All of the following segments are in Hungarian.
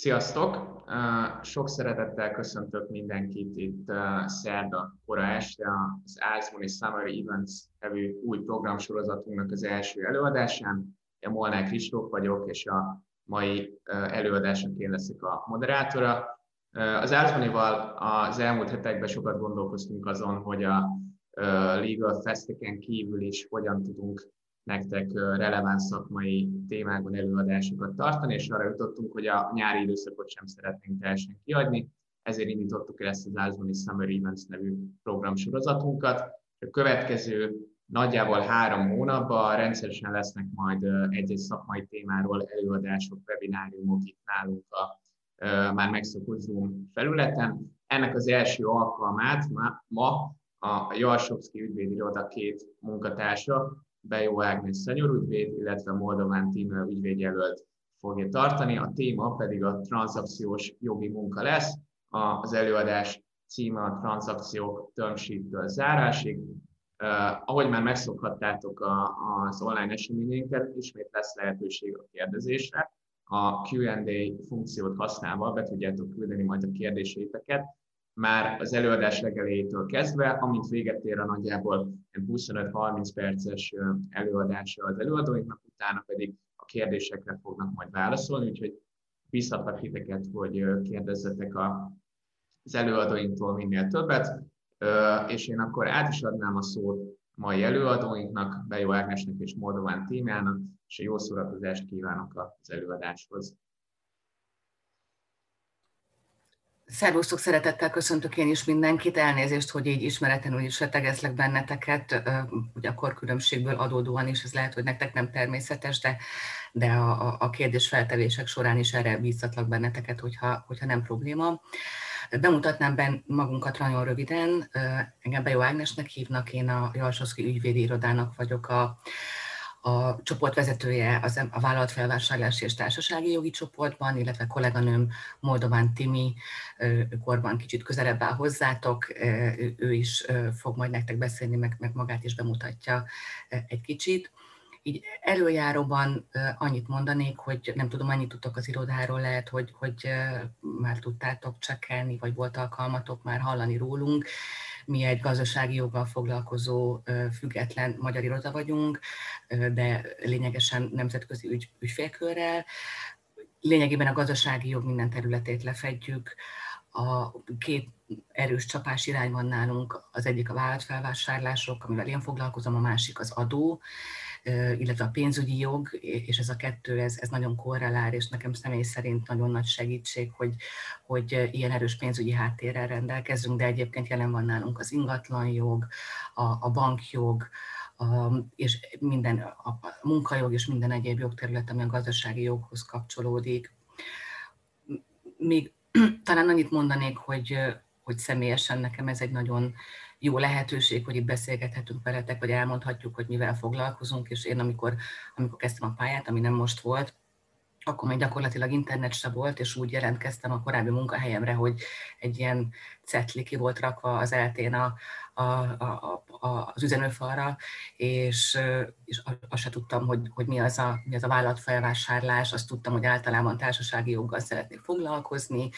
Sziasztok! Sok szeretettel köszöntök mindenkit itt szerda kora este az Ázmoni Summer Events nevű új programsorozatunknak az első előadásán. Én Molnár Kristóf vagyok, és a mai előadásnak én leszek a moderátora. Az Ázmonival az elmúlt hetekben sokat gondolkoztunk azon, hogy a Legal Festeken kívül is hogyan tudunk nektek releváns szakmai témákban előadásokat tartani, és arra jutottunk, hogy a nyári időszakot sem szeretnénk teljesen kiadni, ezért indítottuk el ezt az Ázmoni Summer Events nevű programsorozatunkat. A következő nagyjából három hónapban rendszeresen lesznek majd egy-egy szakmai témáról előadások, webináriumok itt nálunk a már megszokott Zoom felületen. Ennek az első alkalmát ma a Jalsovszki ügyvédiroda két munkatársa, Bejó Ágnes ügyvéd, illetve Moldován Tímel ügyvédjelölt fogja tartani. A téma pedig a tranzakciós jogi munka lesz. Az előadás címe a tranzakciók termsheet zárásig. Uh, ahogy már megszokhattátok a, az online eseményeinket, ismét lesz lehetőség a kérdezésre. A Q&A funkciót használva be tudjátok küldeni majd a kérdéseiteket, már az előadás legelejétől kezdve, amint véget ér a nagyjából 25-30 perces előadása az előadóinknak, utána pedig a kérdésekre fognak majd válaszolni, úgyhogy bízhatlak titeket, hogy kérdezzetek a, az előadóinktól minél többet, és én akkor át is adnám a szót mai előadóinknak, Bejó Ágnesnek és Moldován Tímának, és jó szórakozást kívánok az előadáshoz. Szervusztok, szeretettel köszöntök én is mindenkit, elnézést, hogy így ismeretlenül is tegezlek benneteket, ugye a korkülönbségből adódóan is, ez lehet, hogy nektek nem természetes, de, de a, a kérdés feltevések során is erre bíztatlak benneteket, hogyha, hogyha nem probléma. Bemutatnám ben magunkat nagyon röviden, engem Bejó Ágnesnek hívnak, én a Jalsoszki ügyvédi irodának vagyok a, a csoport vezetője az, a vállalatfelvásárlási és társasági jogi csoportban, illetve kolléganőm Moldován Timi, korban kicsit közelebb áll hozzátok, ő is fog majd nektek beszélni, meg, meg magát is bemutatja egy kicsit. Így előjáróban annyit mondanék, hogy nem tudom, annyit tudtok az irodáról, lehet, hogy, hogy már tudtátok csekkelni, vagy volt alkalmatok már hallani rólunk. Mi egy gazdasági joggal foglalkozó független magyar iroda vagyunk, de lényegesen nemzetközi ügy, ügyfélkörrel. Lényegében a gazdasági jog minden területét lefedjük. A két erős csapás irány van nálunk, az egyik a vállalatfelvásárlások, amivel én foglalkozom, a másik az adó, illetve a pénzügyi jog, és ez a kettő, ez, ez nagyon korrelál, és nekem személy szerint nagyon nagy segítség, hogy, hogy ilyen erős pénzügyi háttérrel rendelkezünk, de egyébként jelen van nálunk az ingatlanjog, a, a bankjog, a, és minden, a munkajog és minden egyéb jogterület, ami a gazdasági joghoz kapcsolódik. Még talán annyit mondanék, hogy, hogy személyesen nekem ez egy nagyon jó lehetőség, hogy itt beszélgethetünk veletek, vagy elmondhatjuk, hogy mivel foglalkozunk, és én amikor, amikor kezdtem a pályát, ami nem most volt, akkor még gyakorlatilag internet se volt, és úgy jelentkeztem a korábbi munkahelyemre, hogy egy ilyen cetli ki volt rakva az eltén a, a, a, a, az üzenőfalra, és, és azt se tudtam, hogy, hogy mi, az a, mi az a vállalatfelvásárlás, azt tudtam, hogy általában társasági joggal szeretnék foglalkozni,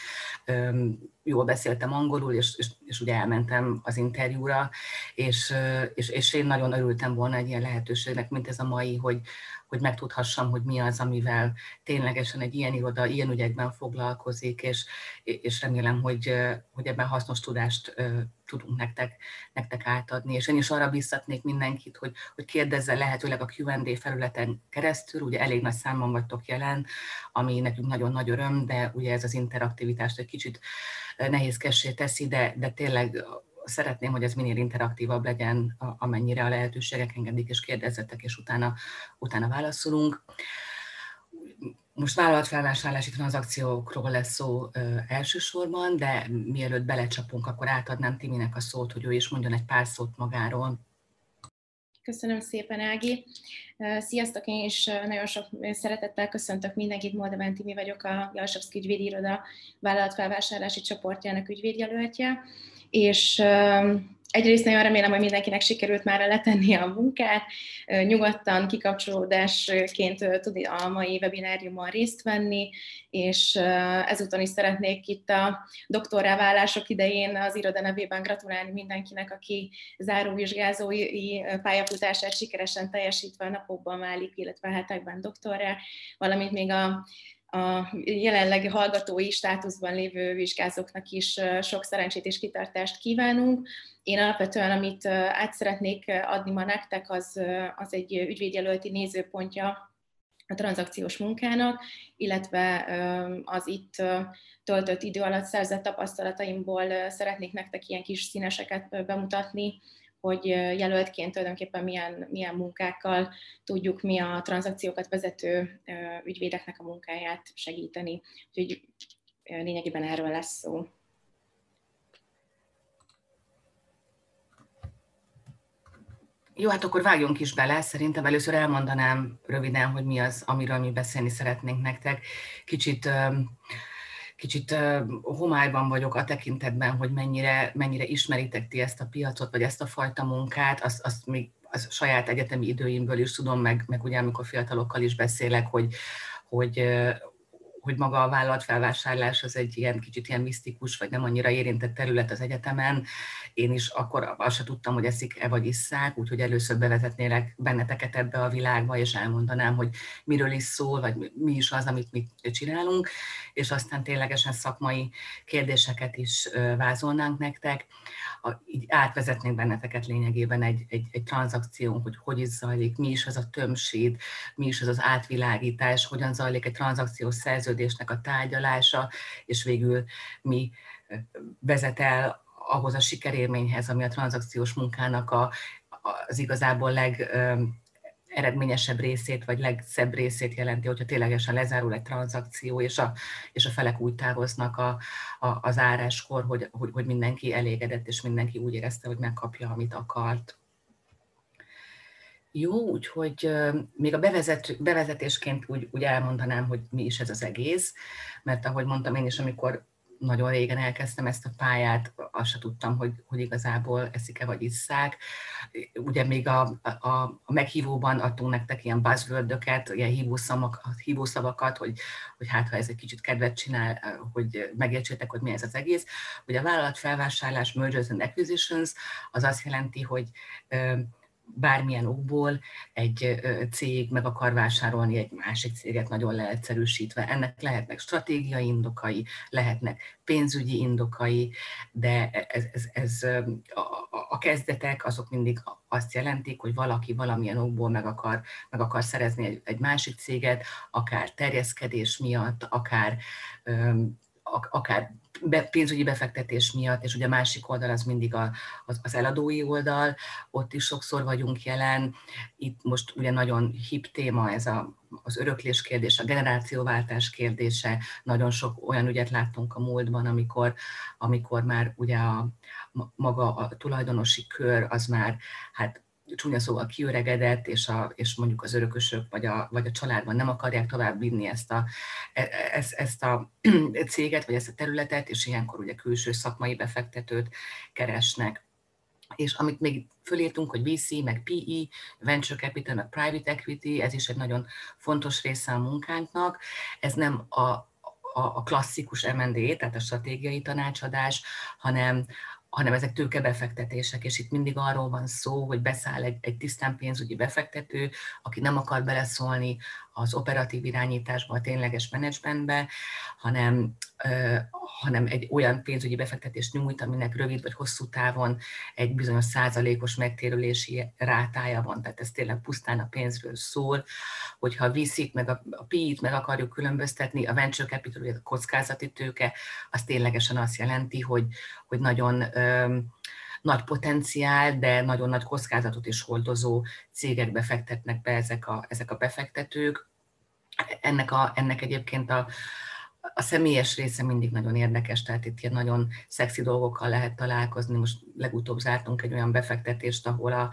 jól beszéltem angolul, és, és, és ugye elmentem az interjúra, és, és, és én nagyon örültem volna egy ilyen lehetőségnek, mint ez a mai, hogy, hogy megtudhassam, hogy mi az, amivel ténylegesen egy ilyen iroda ilyen ügyekben foglalkozik, és, és remélem, hogy, hogy ebben hasznos tudást tudunk nektek, nektek átadni. És én is arra biztatnék mindenkit, hogy, hogy kérdezze lehetőleg a Q&A felületen keresztül, ugye elég nagy számban vagytok jelen, ami nekünk nagyon nagy öröm, de ugye ez az interaktivitást egy kicsit nehézkessé teszi, de, de tényleg szeretném, hogy ez minél interaktívabb legyen, amennyire a lehetőségek engedik, és kérdezzetek, és utána, utána válaszolunk. Most vállalatfelvásárlási tranzakciókról lesz szó ö, elsősorban, de mielőtt belecsapunk, akkor átadnám Timinek a szót, hogy ő is mondjon egy pár szót magáról. Köszönöm szépen, Ági. Sziasztok, én is nagyon sok szeretettel köszöntök mindenkit. Moldován Timi vagyok, a Jalsovszki ügyvédi iroda vállalatfelvásárlási csoportjának ügyvédjelöltje és egyrészt nagyon remélem, hogy mindenkinek sikerült már letenni a munkát, nyugodtan kikapcsolódásként tud a mai webináriumon részt venni, és ezúton is szeretnék itt a doktorrá válások idején az iroda nevében gratulálni mindenkinek, aki záróvizsgázói pályafutását sikeresen teljesítve napokban válik, illetve hetekben doktorrá, valamint még a a jelenleg hallgatói státuszban lévő vizsgázóknak is sok szerencsét és kitartást kívánunk. Én alapvetően, amit át szeretnék adni ma nektek, az, az egy ügyvédjelölti nézőpontja a tranzakciós munkának, illetve az itt töltött idő alatt szerzett tapasztalataimból szeretnék nektek ilyen kis színeseket bemutatni, hogy jelöltként tulajdonképpen milyen, milyen munkákkal tudjuk mi a tranzakciókat vezető ügyvédeknek a munkáját segíteni. Úgyhogy lényegében erről lesz szó. Jó, hát akkor vágjunk is bele. Szerintem először elmondanám röviden, hogy mi az, amiről mi beszélni szeretnénk nektek. Kicsit kicsit homályban vagyok a tekintetben, hogy mennyire, mennyire ismeritek ti ezt a piacot, vagy ezt a fajta munkát, azt, azt még az saját egyetemi időimből is tudom, meg, meg ugye amikor fiatalokkal is beszélek, hogy, hogy, hogy maga a vállalatfelvásárlás az egy ilyen kicsit ilyen misztikus, vagy nem annyira érintett terület az egyetemen. Én is akkor azt se tudtam, hogy eszik-e vagy isszák, úgyhogy először bevezetnélek benneteket ebbe a világba, és elmondanám, hogy miről is szól, vagy mi is az, amit mi csinálunk, és aztán ténylegesen szakmai kérdéseket is vázolnánk nektek a, így átvezetnék benneteket lényegében egy, egy, egy tranzakción, hogy hogy is zajlik, mi is az a tömsít, mi is az az átvilágítás, hogyan zajlik egy tranzakciós szerződésnek a tárgyalása, és végül mi vezet el ahhoz a sikerélményhez, ami a tranzakciós munkának a, az igazából leg eredményesebb részét, vagy legszebb részét jelenti, hogyha ténylegesen lezárul egy tranzakció, és a, és a felek úgy távoznak a, a, az áráskor, hogy, hogy, hogy mindenki elégedett, és mindenki úgy érezte, hogy megkapja, amit akart. Jó, úgyhogy még a bevezet, bevezetésként úgy, úgy elmondanám, hogy mi is ez az egész, mert ahogy mondtam én is, amikor nagyon régen elkezdtem ezt a pályát, azt se tudtam, hogy, hogy igazából eszik-e vagy isszák. Ugye még a, a, a meghívóban adtunk nektek ilyen buzzword ilyen hívószavakat, hívószavakat hogy, hogy hát ha ez egy kicsit kedvet csinál, hogy megértsétek, hogy mi ez az egész. Ugye a vállalat felvásárlás, mergers and acquisitions, az azt jelenti, hogy bármilyen okból egy cég meg akar vásárolni egy másik céget nagyon leegyszerűsítve. Ennek lehetnek stratégiai indokai, lehetnek pénzügyi indokai, de ez, ez, ez a, a kezdetek azok mindig azt jelentik, hogy valaki valamilyen okból meg akar, meg akar szerezni egy, egy másik céget, akár terjeszkedés miatt, akár akár be, pénzügyi befektetés miatt, és ugye a másik oldal az mindig a, az, az eladói oldal, ott is sokszor vagyunk jelen. Itt most ugye nagyon hip téma ez a, az öröklés kérdése, a generációváltás kérdése. Nagyon sok olyan ügyet láttunk a múltban, amikor, amikor már ugye a, maga a tulajdonosi kör az már hát csúnya szóval kiöregedett, és, a, és mondjuk az örökösök vagy a, vagy a családban nem akarják tovább vinni ezt a, e, ezt, ezt a céget, vagy ezt a területet, és ilyenkor ugye külső szakmai befektetőt keresnek. És amit még fölírtunk, hogy VC, meg PE, Venture Capital, meg Private Equity, ez is egy nagyon fontos része a munkánknak. Ez nem a, a, a klasszikus M&A, tehát a stratégiai tanácsadás, hanem hanem ezek tőkebefektetések, és itt mindig arról van szó, hogy beszáll egy, egy tisztán pénzügyi befektető, aki nem akar beleszólni az operatív irányításba, a tényleges menedzsmentbe, hanem, hanem egy olyan pénzügyi befektetést nyújt, aminek rövid vagy hosszú távon egy bizonyos százalékos megtérülési rátája van. Tehát ez tényleg pusztán a pénzről szól, hogyha a VC-t meg a, a PI-t meg akarjuk különböztetni, a venture capital, a kockázati tőke, az ténylegesen azt jelenti, hogy, hogy nagyon ö, nagy potenciál, de nagyon nagy kockázatot is hordozó cégekbe fektetnek be ezek a, ezek a befektetők. Ennek, a, ennek egyébként a, a személyes része mindig nagyon érdekes, tehát itt ilyen nagyon szexi dolgokkal lehet találkozni. Most legutóbb zártunk egy olyan befektetést, ahol a,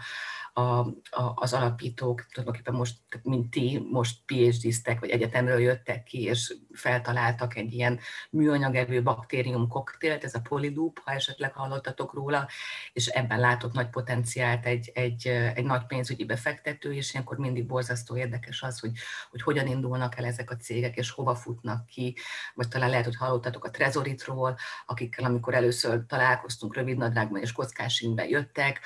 a, a, az alapítók, tulajdonképpen most, mint ti, most PhD-ztek, vagy egyetemről jöttek ki, és feltaláltak egy ilyen műanyagevő baktérium koktélt, ez a Polyloop, ha esetleg hallottatok róla, és ebben látott nagy potenciált egy, egy, egy nagy pénzügyi befektető, és ilyenkor mindig borzasztó érdekes az, hogy, hogy hogyan indulnak el ezek a cégek, és hova futnak ki, vagy talán lehet, hogy hallottatok a Trezoritról, akikkel amikor először találkoztunk rövidnadrágban és kockásingbe jöttek,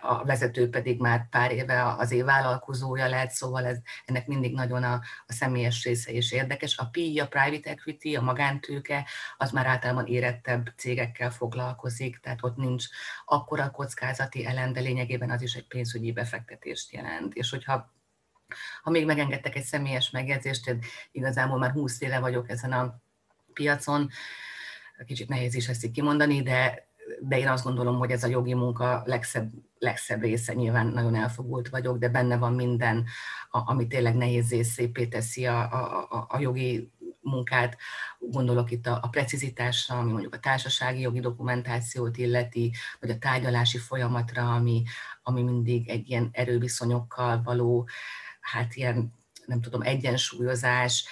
a vezető pedig már pár éve az év vállalkozója lett, szóval ez, ennek mindig nagyon a, a személyes része is érdekes. A PI, a private equity, a magántőke, az már általában érettebb cégekkel foglalkozik, tehát ott nincs akkora kockázati elem, de lényegében az is egy pénzügyi befektetést jelent. És hogyha ha még megengedtek egy személyes megjegyzést, én igazából már 20 éve vagyok ezen a piacon, kicsit nehéz is ezt így kimondani, de, de én azt gondolom, hogy ez a jogi munka legszebb, legszebb része, nyilván nagyon elfogult vagyok, de benne van minden, a, ami tényleg nehézé szépé teszi a, a, a jogi munkát, gondolok itt a, a precizitásra, ami mondjuk a társasági jogi dokumentációt illeti, vagy a tárgyalási folyamatra, ami, ami mindig egy ilyen erőviszonyokkal való, hát ilyen, nem tudom, egyensúlyozás,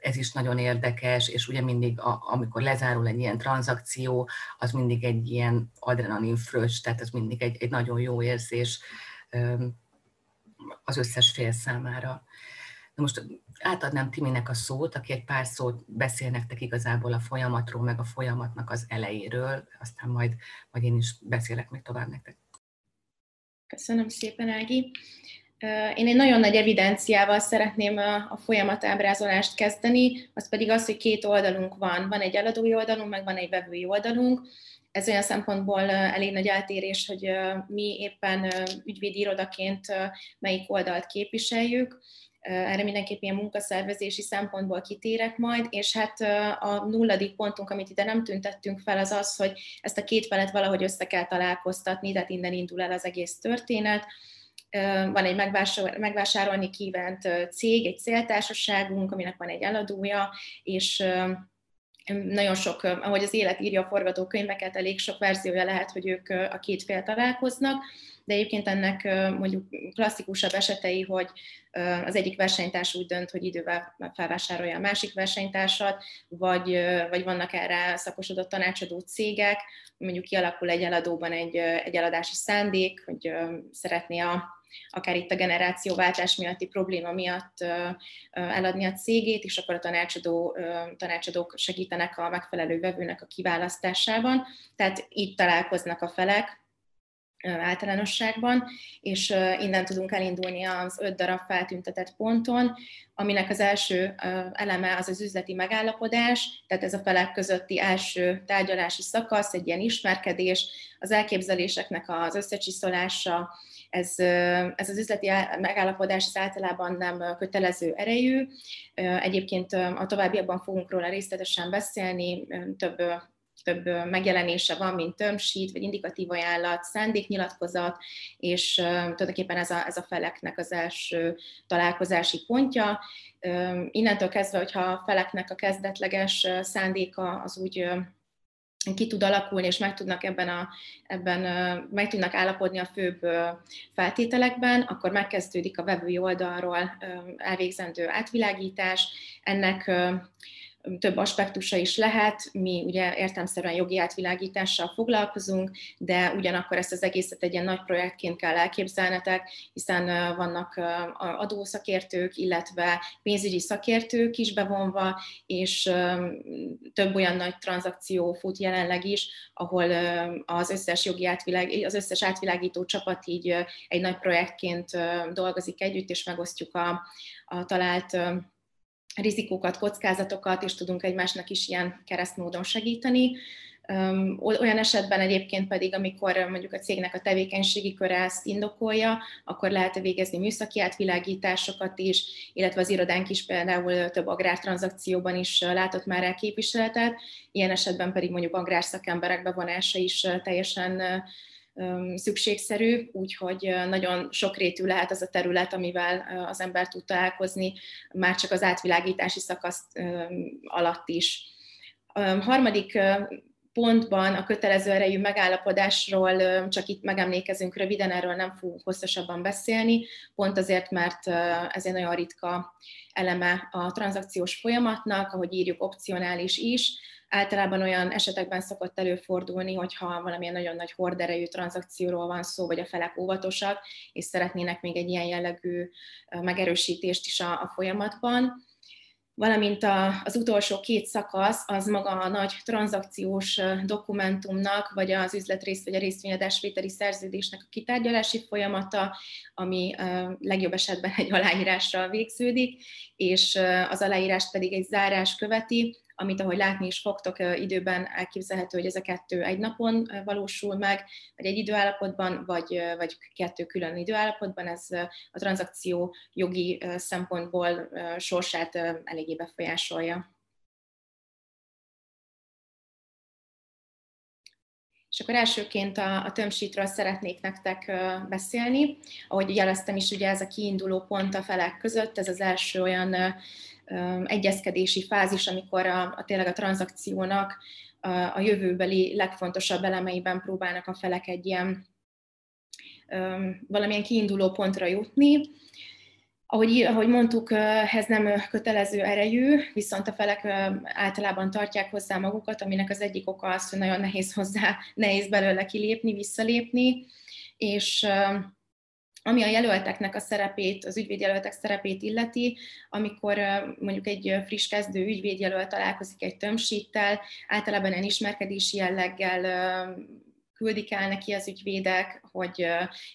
ez is nagyon érdekes, és ugye mindig, a, amikor lezárul egy ilyen tranzakció, az mindig egy ilyen adrenalin fröccs, tehát ez mindig egy, egy nagyon jó érzés az összes fél számára. Na most átadnám Timinek a szót, aki egy pár szót beszél nektek igazából a folyamatról, meg a folyamatnak az elejéről, aztán majd, majd én is beszélek még tovább nektek. Köszönöm szépen, Ági. Én egy nagyon nagy evidenciával szeretném a folyamat ábrázolást kezdeni, az pedig az, hogy két oldalunk van. Van egy eladói oldalunk, meg van egy vevői oldalunk. Ez olyan szempontból elég nagy eltérés, hogy mi éppen ügyvédi irodaként melyik oldalt képviseljük. Erre mindenképp ilyen munkaszervezési szempontból kitérek majd, és hát a nulladik pontunk, amit ide nem tüntettünk fel, az az, hogy ezt a két felet valahogy össze kell találkoztatni, tehát innen indul el az egész történet van egy megvásárolni kívánt cég, egy céltársaságunk, aminek van egy eladója, és nagyon sok, ahogy az élet írja a forgatókönyveket, elég sok verziója lehet, hogy ők a két fél találkoznak, de egyébként ennek mondjuk klasszikusabb esetei, hogy az egyik versenytárs úgy dönt, hogy idővel felvásárolja a másik versenytársat, vagy, vagy vannak erre szakosodott tanácsadó cégek, mondjuk kialakul egy eladóban egy, egy eladási szándék, hogy szeretné a akár itt a generációváltás miatti probléma miatt eladni a cégét, és akkor a tanácsadó, tanácsadók segítenek a megfelelő vevőnek a kiválasztásában. Tehát itt találkoznak a felek, általánosságban, és innen tudunk elindulni az öt darab feltüntetett ponton, aminek az első eleme az az üzleti megállapodás, tehát ez a felek közötti első tárgyalási szakasz, egy ilyen ismerkedés, az elképzeléseknek az összecsiszolása, ez, ez az üzleti megállapodás az általában nem kötelező erejű. Egyébként a továbbiakban fogunk róla részletesen beszélni, több több megjelenése van, mint term vagy indikatív ajánlat, szándéknyilatkozat, és tulajdonképpen ez a, ez a feleknek az első találkozási pontja. Innentől kezdve, hogyha a feleknek a kezdetleges szándéka az úgy ki tud alakulni, és meg tudnak ebben, a, ebben meg tudnak állapodni a főbb feltételekben, akkor megkezdődik a webői oldalról elvégzendő átvilágítás. Ennek több aspektusa is lehet. Mi ugye értelmszerűen jogi átvilágítással foglalkozunk, de ugyanakkor ezt az egészet egy ilyen nagy projektként kell elképzelnetek, hiszen vannak adószakértők, illetve pénzügyi szakértők is bevonva, és több olyan nagy tranzakció fut jelenleg is, ahol az összes jogi átvilág, az összes átvilágító csapat így egy nagy projektként dolgozik együtt, és megosztjuk a, a talált rizikókat, kockázatokat, és tudunk egymásnak is ilyen keresztmódon segíteni. Olyan esetben egyébként pedig, amikor mondjuk a cégnek a tevékenységi köre ezt indokolja, akkor lehet végezni műszaki átvilágításokat is, illetve az irodánk is például több agrártranzakcióban is látott már el képviseletet, ilyen esetben pedig mondjuk agrárszakemberek bevonása is teljesen szükségszerű, úgyhogy nagyon sokrétű lehet az a terület, amivel az ember tud találkozni, már csak az átvilágítási szakasz alatt is. Harmadik pontban a kötelező erejű megállapodásról csak itt megemlékezünk röviden, erről nem fogunk hosszasabban beszélni, pont azért, mert ez egy nagyon ritka eleme a tranzakciós folyamatnak, ahogy írjuk, opcionális is. Általában olyan esetekben szokott előfordulni, hogyha valamilyen nagyon nagy horderejű tranzakcióról van szó, vagy a felek óvatosak, és szeretnének még egy ilyen jellegű megerősítést is a, a folyamatban. Valamint a, az utolsó két szakasz az maga a nagy tranzakciós dokumentumnak, vagy az üzletrész vagy a részvényadásvételi szerződésnek a kitárgyalási folyamata, ami legjobb esetben egy aláírással végződik, és az aláírást pedig egy zárás követi, amit ahogy látni is fogtok, időben elképzelhető, hogy ez a kettő egy napon valósul meg, vagy egy időállapotban, vagy, vagy kettő külön időállapotban, ez a tranzakció jogi szempontból sorsát eléggé befolyásolja. És akkor elsőként a, a tömsítről szeretnék nektek beszélni. Ahogy jeleztem is, ugye ez a kiinduló pont a felek között, ez az első olyan egyezkedési fázis, amikor a, a tényleg a tranzakciónak a, a jövőbeli legfontosabb elemeiben próbálnak a felek egy ilyen valamilyen kiinduló pontra jutni. Ahogy, ahogy mondtuk, ez nem kötelező erejű, viszont a felek általában tartják hozzá magukat, aminek az egyik oka az, hogy nagyon nehéz hozzá, nehéz belőle kilépni, visszalépni, és ami a jelölteknek a szerepét, az ügyvédjelöltek szerepét illeti, amikor mondjuk egy friss kezdő ügyvédjelölt találkozik egy tömsíttel, általában egy ismerkedési jelleggel küldik el neki az ügyvédek, hogy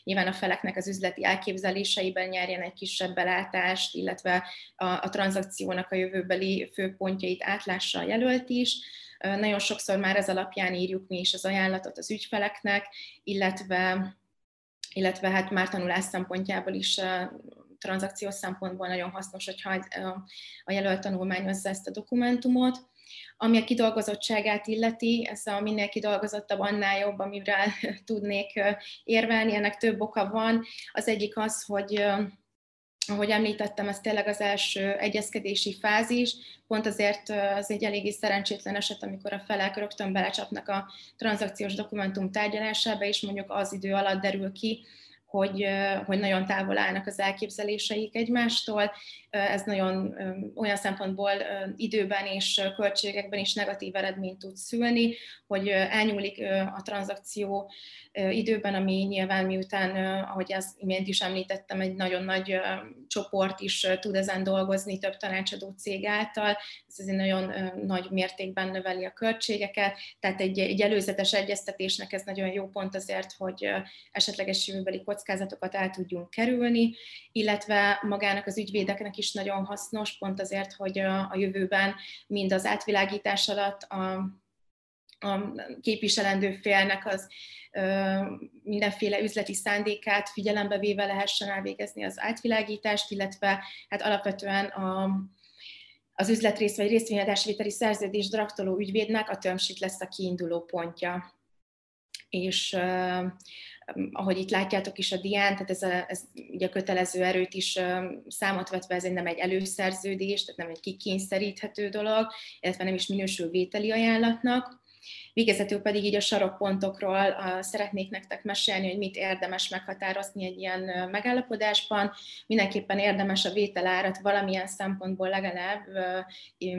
nyilván a feleknek az üzleti elképzeléseiben nyerjen egy kisebb belátást, illetve a, a tranzakciónak a jövőbeli főpontjait átlássa a jelölt is. Nagyon sokszor már ez alapján írjuk mi is az ajánlatot az ügyfeleknek, illetve illetve hát már tanulás szempontjából is tranzakciós szempontból nagyon hasznos, hogyha a jelölt tanulmányozza ezt a dokumentumot. Ami a kidolgozottságát illeti, ez a minél kidolgozottabb, annál jobb, amivel tudnék érvelni. Ennek több oka van. Az egyik az, hogy ahogy említettem, ez tényleg az első egyezkedési fázis, pont azért az egy eléggé szerencsétlen eset, amikor a felek rögtön belecsapnak a tranzakciós dokumentum tárgyalásába, és mondjuk az idő alatt derül ki, hogy, hogy nagyon távol állnak az elképzeléseik egymástól. Ez nagyon olyan szempontból időben és költségekben is negatív eredményt tud szülni, hogy elnyúlik a tranzakció időben, ami nyilván miután, ahogy ezt imént is említettem, egy nagyon nagy csoport is tud ezen dolgozni több tanácsadó cég által, ez egy nagyon nagy mértékben növeli a költségeket, tehát egy, egy előzetes egyeztetésnek ez nagyon jó pont azért, hogy esetleges jövőbeli kockázatokat el tudjunk kerülni, illetve magának az ügyvédeknek is nagyon hasznos, pont azért, hogy a, jövőben mind az átvilágítás alatt a a képviselendő félnek az mindenféle üzleti szándékát figyelembe véve lehessen elvégezni az átvilágítást, illetve hát alapvetően a, az üzletrész vagy részvényadásvételi szerződés draftoló ügyvédnek a tömsít lesz a kiinduló pontja. És uh, ahogy itt látjátok is a dián, tehát ez, a, ez ugye a kötelező erőt is számot vetve, ez nem egy előszerződés, tehát nem egy kikényszeríthető dolog, illetve nem is minősül vételi ajánlatnak. Végezetül pedig így a sarokpontokról uh, szeretnék nektek mesélni, hogy mit érdemes meghatározni egy ilyen megállapodásban. Mindenképpen érdemes a vételárat valamilyen szempontból legalább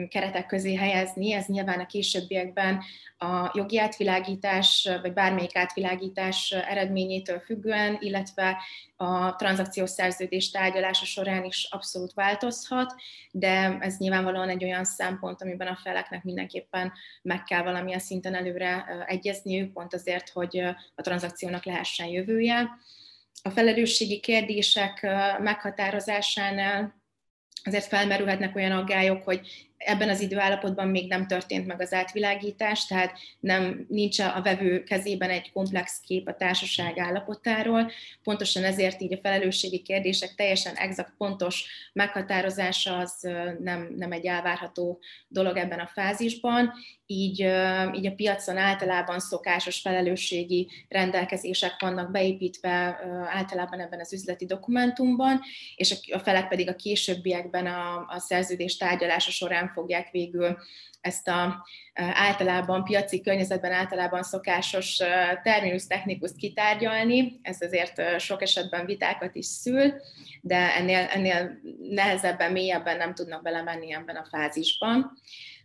keretek közé helyezni, ez nyilván a későbbiekben a jogi átvilágítás, vagy bármelyik átvilágítás eredményétől függően, illetve a tranzakciós szerződés tárgyalása során is abszolút változhat, de ez nyilvánvalóan egy olyan szempont, amiben a feleknek mindenképpen meg kell valamilyen szinten előre egyezniük, pont azért, hogy a tranzakciónak lehessen jövője. A felelősségi kérdések meghatározásánál azért felmerülhetnek olyan aggályok, hogy ebben az időállapotban még nem történt meg az átvilágítás, tehát nem nincs a vevő kezében egy komplex kép a társaság állapotáról. Pontosan ezért így a felelősségi kérdések teljesen exakt, pontos meghatározása az nem, nem egy elvárható dolog ebben a fázisban, így, így a piacon általában szokásos felelősségi rendelkezések vannak beépítve általában ebben az üzleti dokumentumban, és a felek pedig a későbbiekben a, a szerződés tárgyalása során nem fogják végül ezt a általában piaci környezetben általában szokásos terminus technikus kitárgyalni, ez azért sok esetben vitákat is szül, de ennél, ennél nehezebben, mélyebben nem tudnak belemenni ebben a fázisban.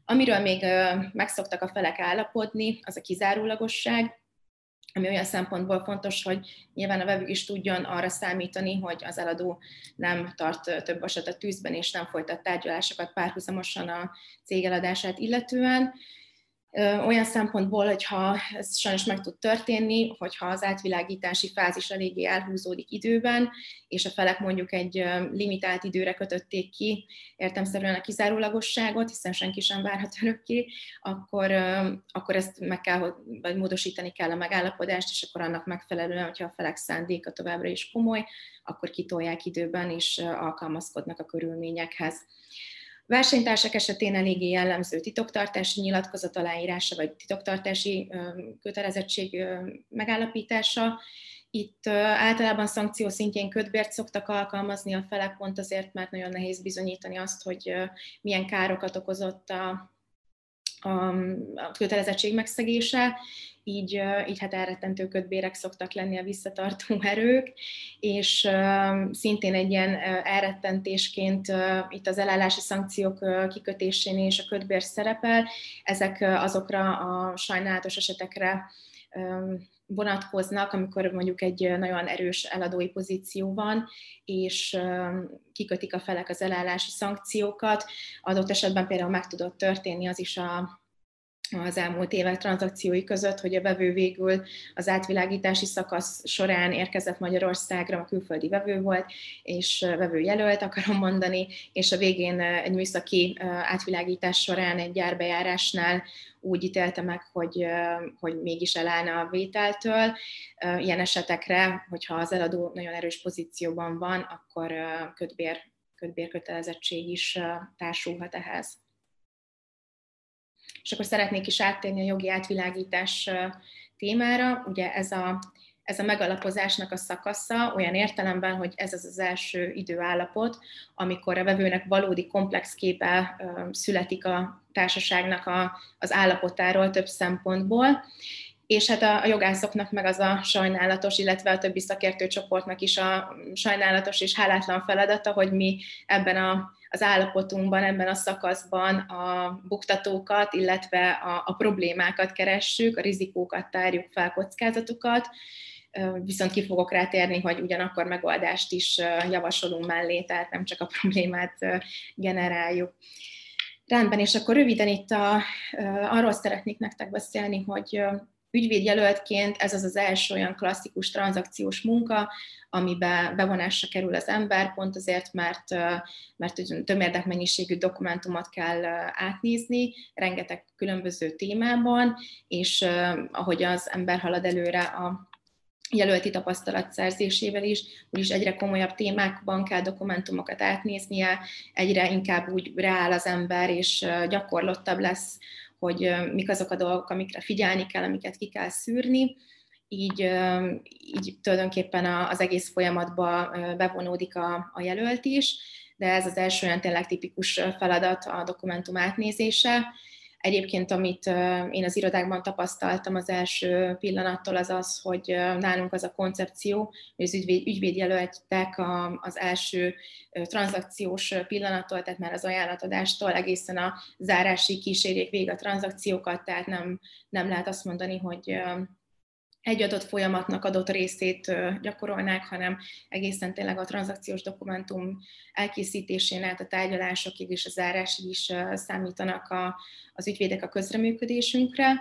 Amiről még megszoktak a felek állapodni, az a kizárólagosság, ami olyan szempontból fontos, hogy nyilván a vevő is tudjon arra számítani, hogy az eladó nem tart több vasat a tűzben, és nem folytat tárgyalásokat párhuzamosan a cég eladását illetően olyan szempontból, hogyha ez sajnos meg tud történni, hogyha az átvilágítási fázis eléggé elhúzódik időben, és a felek mondjuk egy limitált időre kötötték ki értemszerűen a kizárólagosságot, hiszen senki sem várhat örökké, akkor, akkor ezt meg kell, vagy módosítani kell a megállapodást, és akkor annak megfelelően, hogyha a felek szándéka továbbra is komoly, akkor kitolják időben, és alkalmazkodnak a körülményekhez. Versenytársak esetén eléggé jellemző titoktartási nyilatkozat aláírása, vagy titoktartási kötelezettség megállapítása. Itt általában szankció szintjén ködbért szoktak alkalmazni a felek, pont azért, mert nagyon nehéz bizonyítani azt, hogy milyen károkat okozott a, a kötelezettség megszegése, így, így hát elrettentő ködbérek szoktak lenni a visszatartó erők, és szintén egy ilyen elrettentésként itt az elállási szankciók kikötésén és a ködbér szerepel, ezek azokra a sajnálatos esetekre vonatkoznak, amikor mondjuk egy nagyon erős eladói pozíció van, és kikötik a felek az elállási szankciókat. Adott esetben például meg tudott történni az is a az elmúlt évek tranzakciói között, hogy a vevő végül az átvilágítási szakasz során érkezett Magyarországra, a külföldi vevő volt, és vevő jelölt, akarom mondani, és a végén egy műszaki átvilágítás során egy gyárbejárásnál úgy ítélte meg, hogy, hogy mégis elállna a vételtől. Ilyen esetekre, hogyha az eladó nagyon erős pozícióban van, akkor kötbér, kötbérkötelezettség is társulhat ehhez. És akkor szeretnék is áttérni a jogi átvilágítás témára. Ugye ez a, ez a megalapozásnak a szakasza olyan értelemben, hogy ez az az első időállapot, amikor a vevőnek valódi komplex képe születik a társaságnak a, az állapotáról több szempontból, és hát a, a jogászoknak meg az a sajnálatos, illetve a többi szakértőcsoportnak is a sajnálatos és hálátlan feladata, hogy mi ebben a az állapotunkban, ebben a szakaszban a buktatókat, illetve a, a problémákat keressük, a rizikókat tárjuk fel, kockázatokat, viszont ki fogok rátérni, hogy ugyanakkor megoldást is javasolunk mellé, tehát nem csak a problémát generáljuk. Rendben, és akkor röviden itt a, arról szeretnék nektek beszélni, hogy ügyvédjelöltként ez az az első olyan klasszikus tranzakciós munka, amiben bevonásra kerül az ember, pont azért, mert, mert több mennyiségű dokumentumot kell átnézni, rengeteg különböző témában, és ahogy az ember halad előre a jelölti tapasztalat szerzésével is, úgyis egyre komolyabb témákban kell dokumentumokat átnéznie, egyre inkább úgy rááll az ember, és gyakorlottabb lesz hogy mik azok a dolgok, amikre figyelni kell, amiket ki kell szűrni, így, így tulajdonképpen az egész folyamatba bevonódik a, a jelölt is, de ez az első olyan tényleg tipikus feladat a dokumentum átnézése, Egyébként, amit én az irodákban tapasztaltam az első pillanattól, az az, hogy nálunk az a koncepció, hogy az ügyvéd, ügyvédjelöltek az első tranzakciós pillanattól, tehát már az ajánlatadástól egészen a zárásig kísérjék végig a tranzakciókat, tehát nem, nem lehet azt mondani, hogy egy adott folyamatnak adott részét gyakorolnák, hanem egészen tényleg a tranzakciós dokumentum elkészítésén át a tárgyalásokig és a zárásig is számítanak a, az ügyvédek a közreműködésünkre.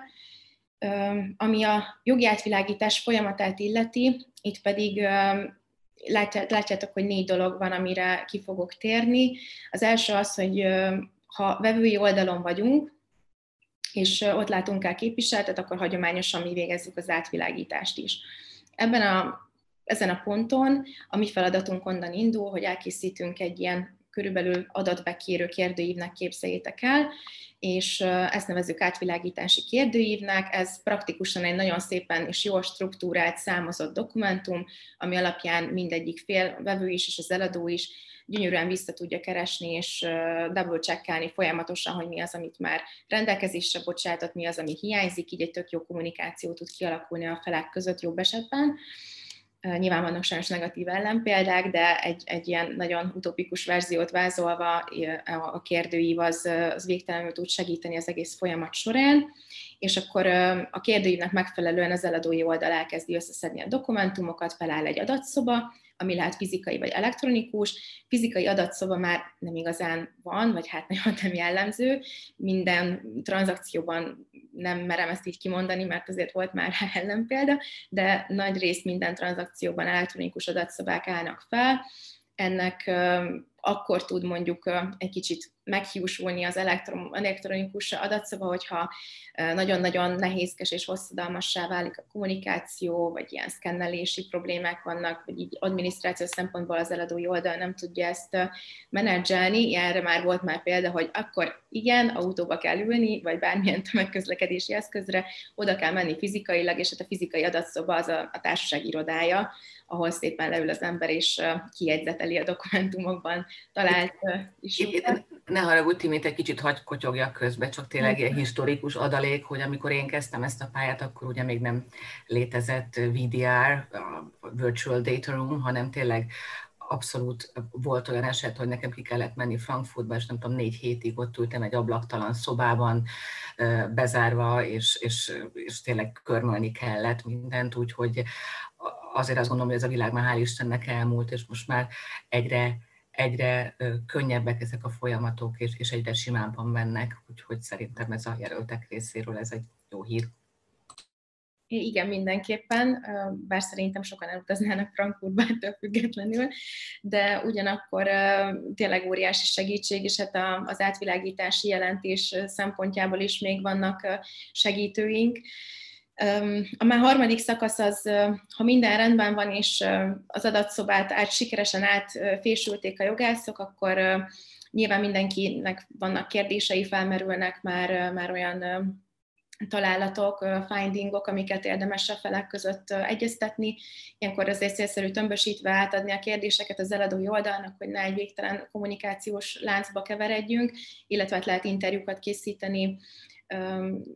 Ami a jogi átvilágítás folyamatát illeti, itt pedig látjátok, hogy négy dolog van, amire ki fogok térni. Az első az, hogy ha vevői oldalon vagyunk, és ott látunk el képviseletet, akkor hagyományosan mi végezzük az átvilágítást is. Ebben a, ezen a ponton a mi feladatunk onnan indul, hogy elkészítünk egy ilyen körülbelül adatbekérő kérdőívnek képzeljétek el, és ezt nevezzük átvilágítási kérdőívnek. Ez praktikusan egy nagyon szépen és jól struktúrált, számozott dokumentum, ami alapján mindegyik fél, vevő is és az eladó is gyönyörűen vissza tudja keresni, és double checkelni folyamatosan, hogy mi az, amit már rendelkezésre bocsátott, mi az, ami hiányzik, így egy tök jó kommunikáció tud kialakulni a felek között jobb esetben. Nyilván vannak sajnos negatív ellenpéldák, de egy, egy ilyen nagyon utopikus verziót vázolva a kérdőív az, az végtelenül tud segíteni az egész folyamat során, és akkor a kérdőívnek megfelelően az eladói oldal elkezdi összeszedni a dokumentumokat, feláll egy adatszoba, ami lehet fizikai vagy elektronikus. Fizikai adatszoba már nem igazán van, vagy hát nagyon nem jellemző. Minden tranzakcióban nem merem ezt így kimondani, mert azért volt már ellenpélda, de nagy rész minden tranzakcióban elektronikus adatszobák állnak fel. Ennek akkor tud mondjuk egy kicsit meghiúsulni az elektronikus adatszoba, hogyha nagyon-nagyon nehézkes és hosszadalmassá válik a kommunikáció, vagy ilyen szkennelési problémák vannak, vagy így adminisztráció szempontból az eladói oldal nem tudja ezt menedzselni. Erre már volt már példa, hogy akkor igen, autóba kell ülni, vagy bármilyen tömegközlekedési eszközre, oda kell menni fizikailag, és hát a fizikai adatszoba az a, a társaság irodája, ahol szépen leül az ember, és kiegyzeteli a dokumentumokban talált is. Ne haragudj, Timit, egy kicsit hagy kotyogjak közbe, csak tényleg egy historikus adalék, hogy amikor én kezdtem ezt a pályát, akkor ugye még nem létezett VDR, Virtual Data Room, hanem tényleg abszolút volt olyan eset, hogy nekem ki kellett menni Frankfurtba, és nem tudom, négy hétig ott ültem egy ablaktalan szobában, bezárva, és, és, és tényleg körmölni kellett mindent, úgyhogy azért azt gondolom, hogy ez a világ már hál' Istennek elmúlt, és most már egyre, egyre könnyebbek ezek a folyamatok, és, és egyre simábban mennek, úgyhogy szerintem ez a jelöltek részéről ez egy jó hír. Igen, mindenképpen, bár szerintem sokan elutaznának Frankfurtba ettől függetlenül, de ugyanakkor tényleg óriási segítség, és hát az átvilágítási jelentés szempontjából is még vannak segítőink. A már harmadik szakasz az, ha minden rendben van, és az adatszobát át sikeresen átfésülték a jogászok, akkor nyilván mindenkinek vannak kérdései, felmerülnek már, már olyan találatok, findingok, amiket érdemes a felek között egyeztetni. Ilyenkor azért célszerű tömbösítve átadni a kérdéseket az eladói oldalnak, hogy ne egy végtelen kommunikációs láncba keveredjünk, illetve hát lehet interjúkat készíteni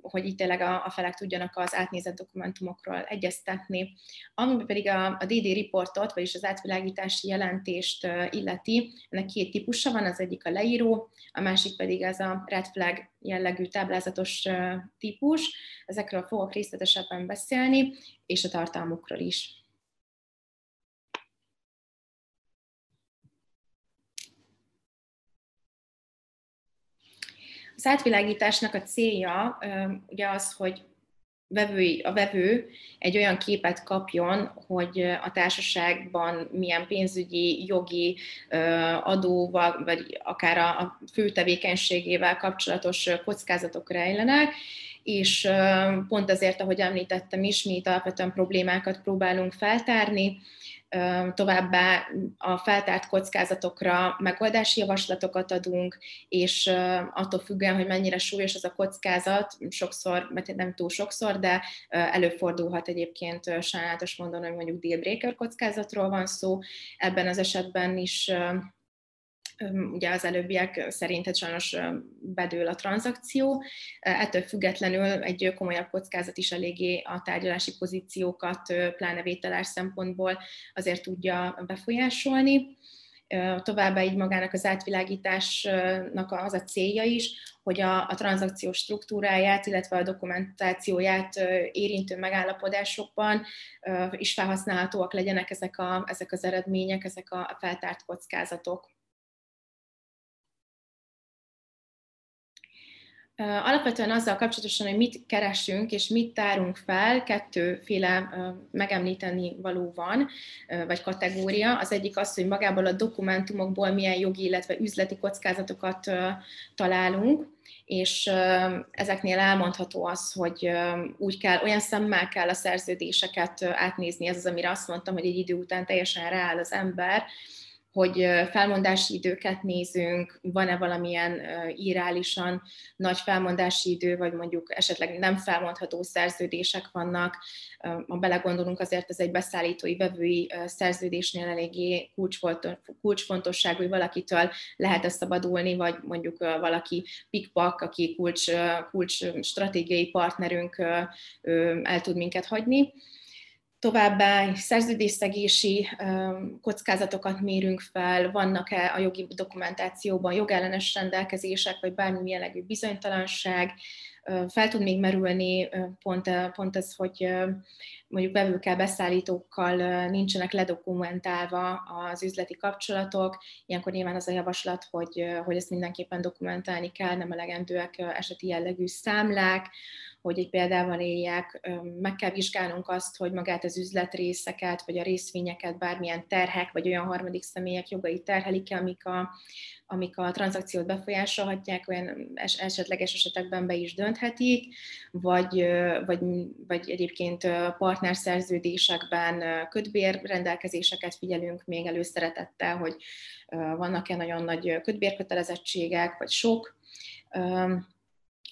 hogy itt tényleg a, a felek tudjanak az átnézett dokumentumokról egyeztetni. Ami pedig a, a DD reportot, vagyis az átvilágítási jelentést illeti, ennek két típusa van, az egyik a leíró, a másik pedig ez a red flag jellegű táblázatos típus. Ezekről fogok részletesebben beszélni, és a tartalmukról is. Az átvilágításnak a célja ugye az, hogy vevői, a vevő egy olyan képet kapjon, hogy a társaságban milyen pénzügyi, jogi, adóval, vagy akár a fő tevékenységével kapcsolatos kockázatok rejlenek, és pont azért, ahogy említettem is, mi itt alapvetően problémákat próbálunk feltárni, Továbbá a feltárt kockázatokra megoldási javaslatokat adunk, és attól függően, hogy mennyire súlyos az a kockázat, sokszor, mert nem túl sokszor, de előfordulhat egyébként sajnálatos mondom, hogy mondjuk dealbreaker kockázatról van szó. Ebben az esetben is ugye az előbbiek szerint egy sajnos bedől a tranzakció. Ettől függetlenül egy komolyabb kockázat is eléggé a tárgyalási pozíciókat, pláne vételás szempontból azért tudja befolyásolni. Továbbá így magának az átvilágításnak az a célja is, hogy a, a tranzakciós struktúráját, illetve a dokumentációját érintő megállapodásokban is felhasználhatóak legyenek ezek, a, ezek az eredmények, ezek a feltárt kockázatok. Alapvetően azzal kapcsolatosan, hogy mit keresünk és mit tárunk fel, kettőféle megemlíteni való van, vagy kategória. Az egyik az, hogy magából a dokumentumokból milyen jogi, illetve üzleti kockázatokat találunk, és ezeknél elmondható az, hogy úgy kell, olyan szemmel kell a szerződéseket átnézni, ez az, amire azt mondtam, hogy egy idő után teljesen rááll az ember, hogy felmondási időket nézünk, van-e valamilyen írálisan nagy felmondási idő, vagy mondjuk esetleg nem felmondható szerződések vannak. Ha belegondolunk, azért ez egy beszállítói, vevői szerződésnél eléggé kulcsfontosságú, hogy valakitől lehet-e szabadulni, vagy mondjuk valaki pikpak, aki kulcs, kulcs stratégiai partnerünk el tud minket hagyni. Továbbá szerződésszegési kockázatokat mérünk fel, vannak-e a jogi dokumentációban jogellenes rendelkezések, vagy bármilyen jellegű bizonytalanság, fel tud még merülni pont, pont ez, hogy mondjuk vevőkkel, beszállítókkal nincsenek ledokumentálva az üzleti kapcsolatok. Ilyenkor nyilván az a javaslat, hogy, hogy ezt mindenképpen dokumentálni kell, nem elegendőek eseti jellegű számlák, hogy egy példával éljek, meg kell vizsgálnunk azt, hogy magát az üzletrészeket, vagy a részvényeket bármilyen terhek, vagy olyan harmadik személyek jogai terhelik-e, amik a, amik a tranzakciót befolyásolhatják, olyan es- esetleges esetekben be is dönthetik, vagy, vagy, vagy egyébként partnerszerződésekben kötbér rendelkezéseket figyelünk még előszeretettel, hogy vannak-e nagyon nagy kötbérkötelezettségek, vagy sok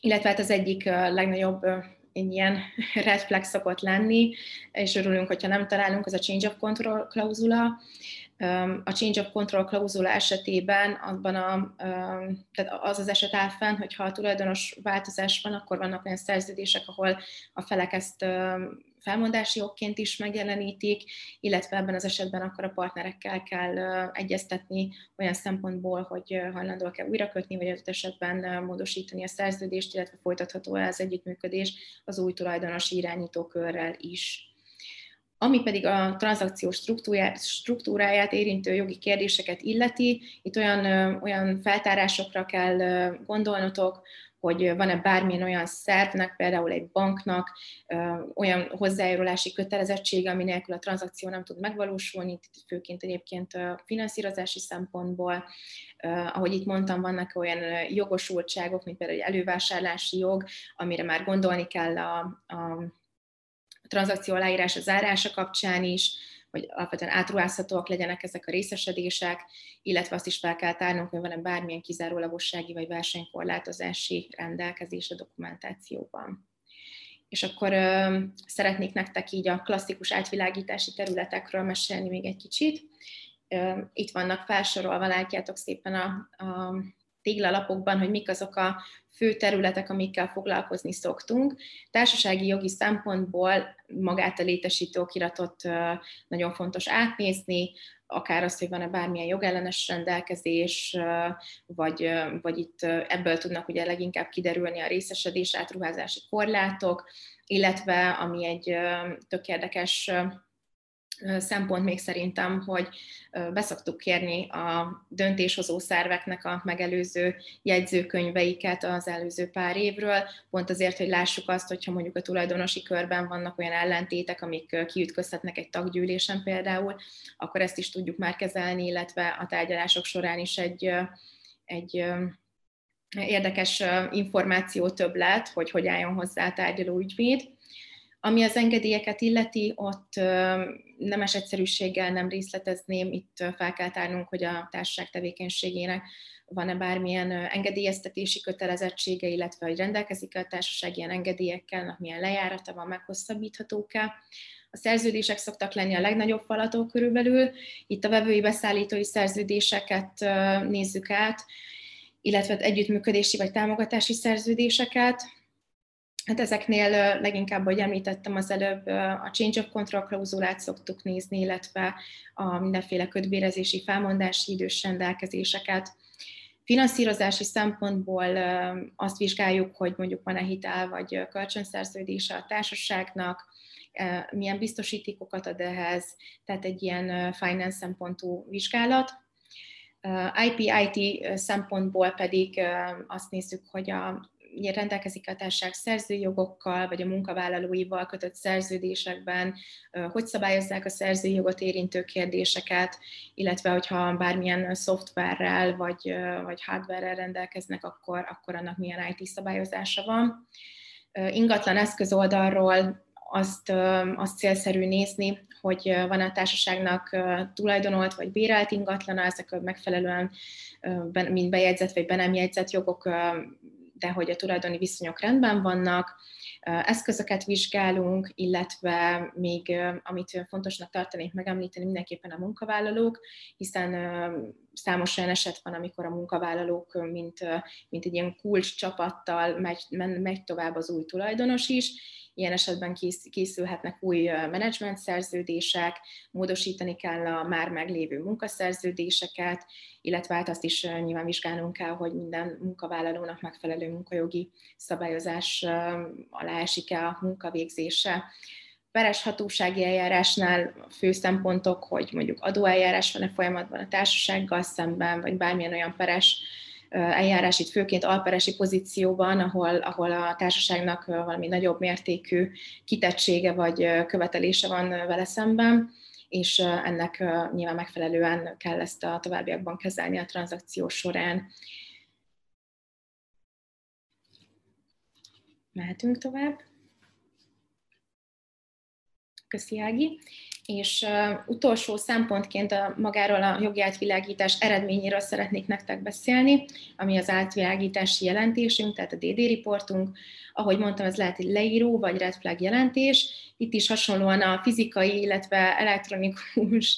illetve hát az egyik legnagyobb ilyen red flag szokott lenni, és örülünk, hogyha nem találunk, az a change of control klauzula. A change of control klauzula esetében abban a, tehát az az eset áll fenn, hogyha a tulajdonos változás van, akkor vannak olyan szerződések, ahol a felek ezt felmondási jogként is megjelenítik, illetve ebben az esetben akkor a partnerekkel kell egyeztetni olyan szempontból, hogy hajlandóak-e újra kötni, vagy az esetben módosítani a szerződést, illetve folytatható-e az együttműködés az új tulajdonosi irányítókörrel is. Ami pedig a tranzakció struktúráját érintő jogi kérdéseket illeti, itt olyan, olyan feltárásokra kell gondolnotok, hogy van-e bármilyen olyan szervnek, például egy banknak olyan hozzájárulási kötelezettsége, ami nélkül a tranzakció nem tud megvalósulni, főként egyébként finanszírozási szempontból. Ahogy itt mondtam, vannak olyan jogosultságok, mint például egy elővásárlási jog, amire már gondolni kell a, a tranzakció aláírása zárása kapcsán is, hogy alapvetően átruházhatóak legyenek ezek a részesedések, illetve azt is fel kell tárnunk, hogy van-e bármilyen kizárólagossági vagy versenykorlátozási rendelkezés a dokumentációban. És akkor ö, szeretnék nektek így a klasszikus átvilágítási területekről mesélni még egy kicsit. Ö, itt vannak felsorolva, látjátok szépen a, a téglalapokban, hogy mik azok a fő területek, amikkel foglalkozni szoktunk. Társasági jogi szempontból magát a létesítő okiratot nagyon fontos átnézni, akár azt, hogy van-e bármilyen jogellenes rendelkezés, vagy, vagy itt ebből tudnak ugye leginkább kiderülni a részesedés átruházási korlátok, illetve ami egy tök érdekes szempont még szerintem, hogy beszoktuk kérni a döntéshozó szerveknek a megelőző jegyzőkönyveiket az előző pár évről, pont azért, hogy lássuk azt, hogyha mondjuk a tulajdonosi körben vannak olyan ellentétek, amik kiütközhetnek egy taggyűlésen például, akkor ezt is tudjuk már kezelni, illetve a tárgyalások során is egy, egy érdekes információ többlet, hogy hogy álljon hozzá a tárgyaló ügyvéd. Ami az engedélyeket illeti, ott nemes egyszerűséggel nem részletezném, itt fel kell tárnunk, hogy a társaság tevékenységének van-e bármilyen engedélyeztetési kötelezettsége, illetve hogy rendelkezik a társaság ilyen engedélyekkel, milyen lejárata van, meghosszabbíthatók-e. A szerződések szoktak lenni a legnagyobb falatok körülbelül. Itt a vevői beszállítói szerződéseket nézzük át, illetve együttműködési vagy támogatási szerződéseket Hát ezeknél leginkább, ahogy említettem az előbb, a change of control klauzulát szoktuk nézni, illetve a mindenféle kötbérezési, felmondási idős rendelkezéseket. Finanszírozási szempontból azt vizsgáljuk, hogy mondjuk van-e hitel vagy kölcsönszerződése a társaságnak, milyen biztosítékokat ad ehhez, tehát egy ilyen finance szempontú vizsgálat. IP-IT szempontból pedig azt nézzük, hogy a rendelkezik a társaság szerzőjogokkal, vagy a munkavállalóival kötött szerződésekben, hogy szabályozzák a szerzői jogot érintő kérdéseket, illetve hogyha bármilyen szoftverrel vagy, vagy hardware rendelkeznek, akkor, akkor annak milyen IT szabályozása van. Ingatlan eszköz oldalról azt, azt célszerű nézni, hogy van a társaságnak tulajdonolt vagy bérelt ingatlana, ezek megfelelően mind bejegyzett vagy be nem jegyzett jogok, de hogy a tulajdoni viszonyok rendben vannak, eszközöket vizsgálunk, illetve még, amit fontosnak tartanék megemlíteni, mindenképpen a munkavállalók, hiszen számos olyan eset van, amikor a munkavállalók, mint, mint egy ilyen kulcs csapattal megy, megy tovább az új tulajdonos is, Ilyen esetben készülhetnek új menedzsment szerződések, módosítani kell a már meglévő munkaszerződéseket, illetve hát azt is nyilván vizsgálnunk kell, hogy minden munkavállalónak megfelelő munkajogi szabályozás alá esik-e a munkavégzése. Peres hatósági eljárásnál fő szempontok, hogy mondjuk adóeljárás van-e folyamatban a társasággal szemben, vagy bármilyen olyan peres eljárás itt főként alperesi pozícióban, ahol, ahol a társaságnak valami nagyobb mértékű kitettsége vagy követelése van vele szemben, és ennek nyilván megfelelően kell ezt a továbbiakban kezelni a tranzakció során. Mehetünk tovább. Köszi, Ági. És utolsó szempontként a, magáról a jogi átvilágítás eredményéről szeretnék nektek beszélni, ami az átvilágítási jelentésünk, tehát a DD riportunk. Ahogy mondtam, ez lehet egy leíró vagy red flag jelentés. Itt is hasonlóan a fizikai, illetve elektronikus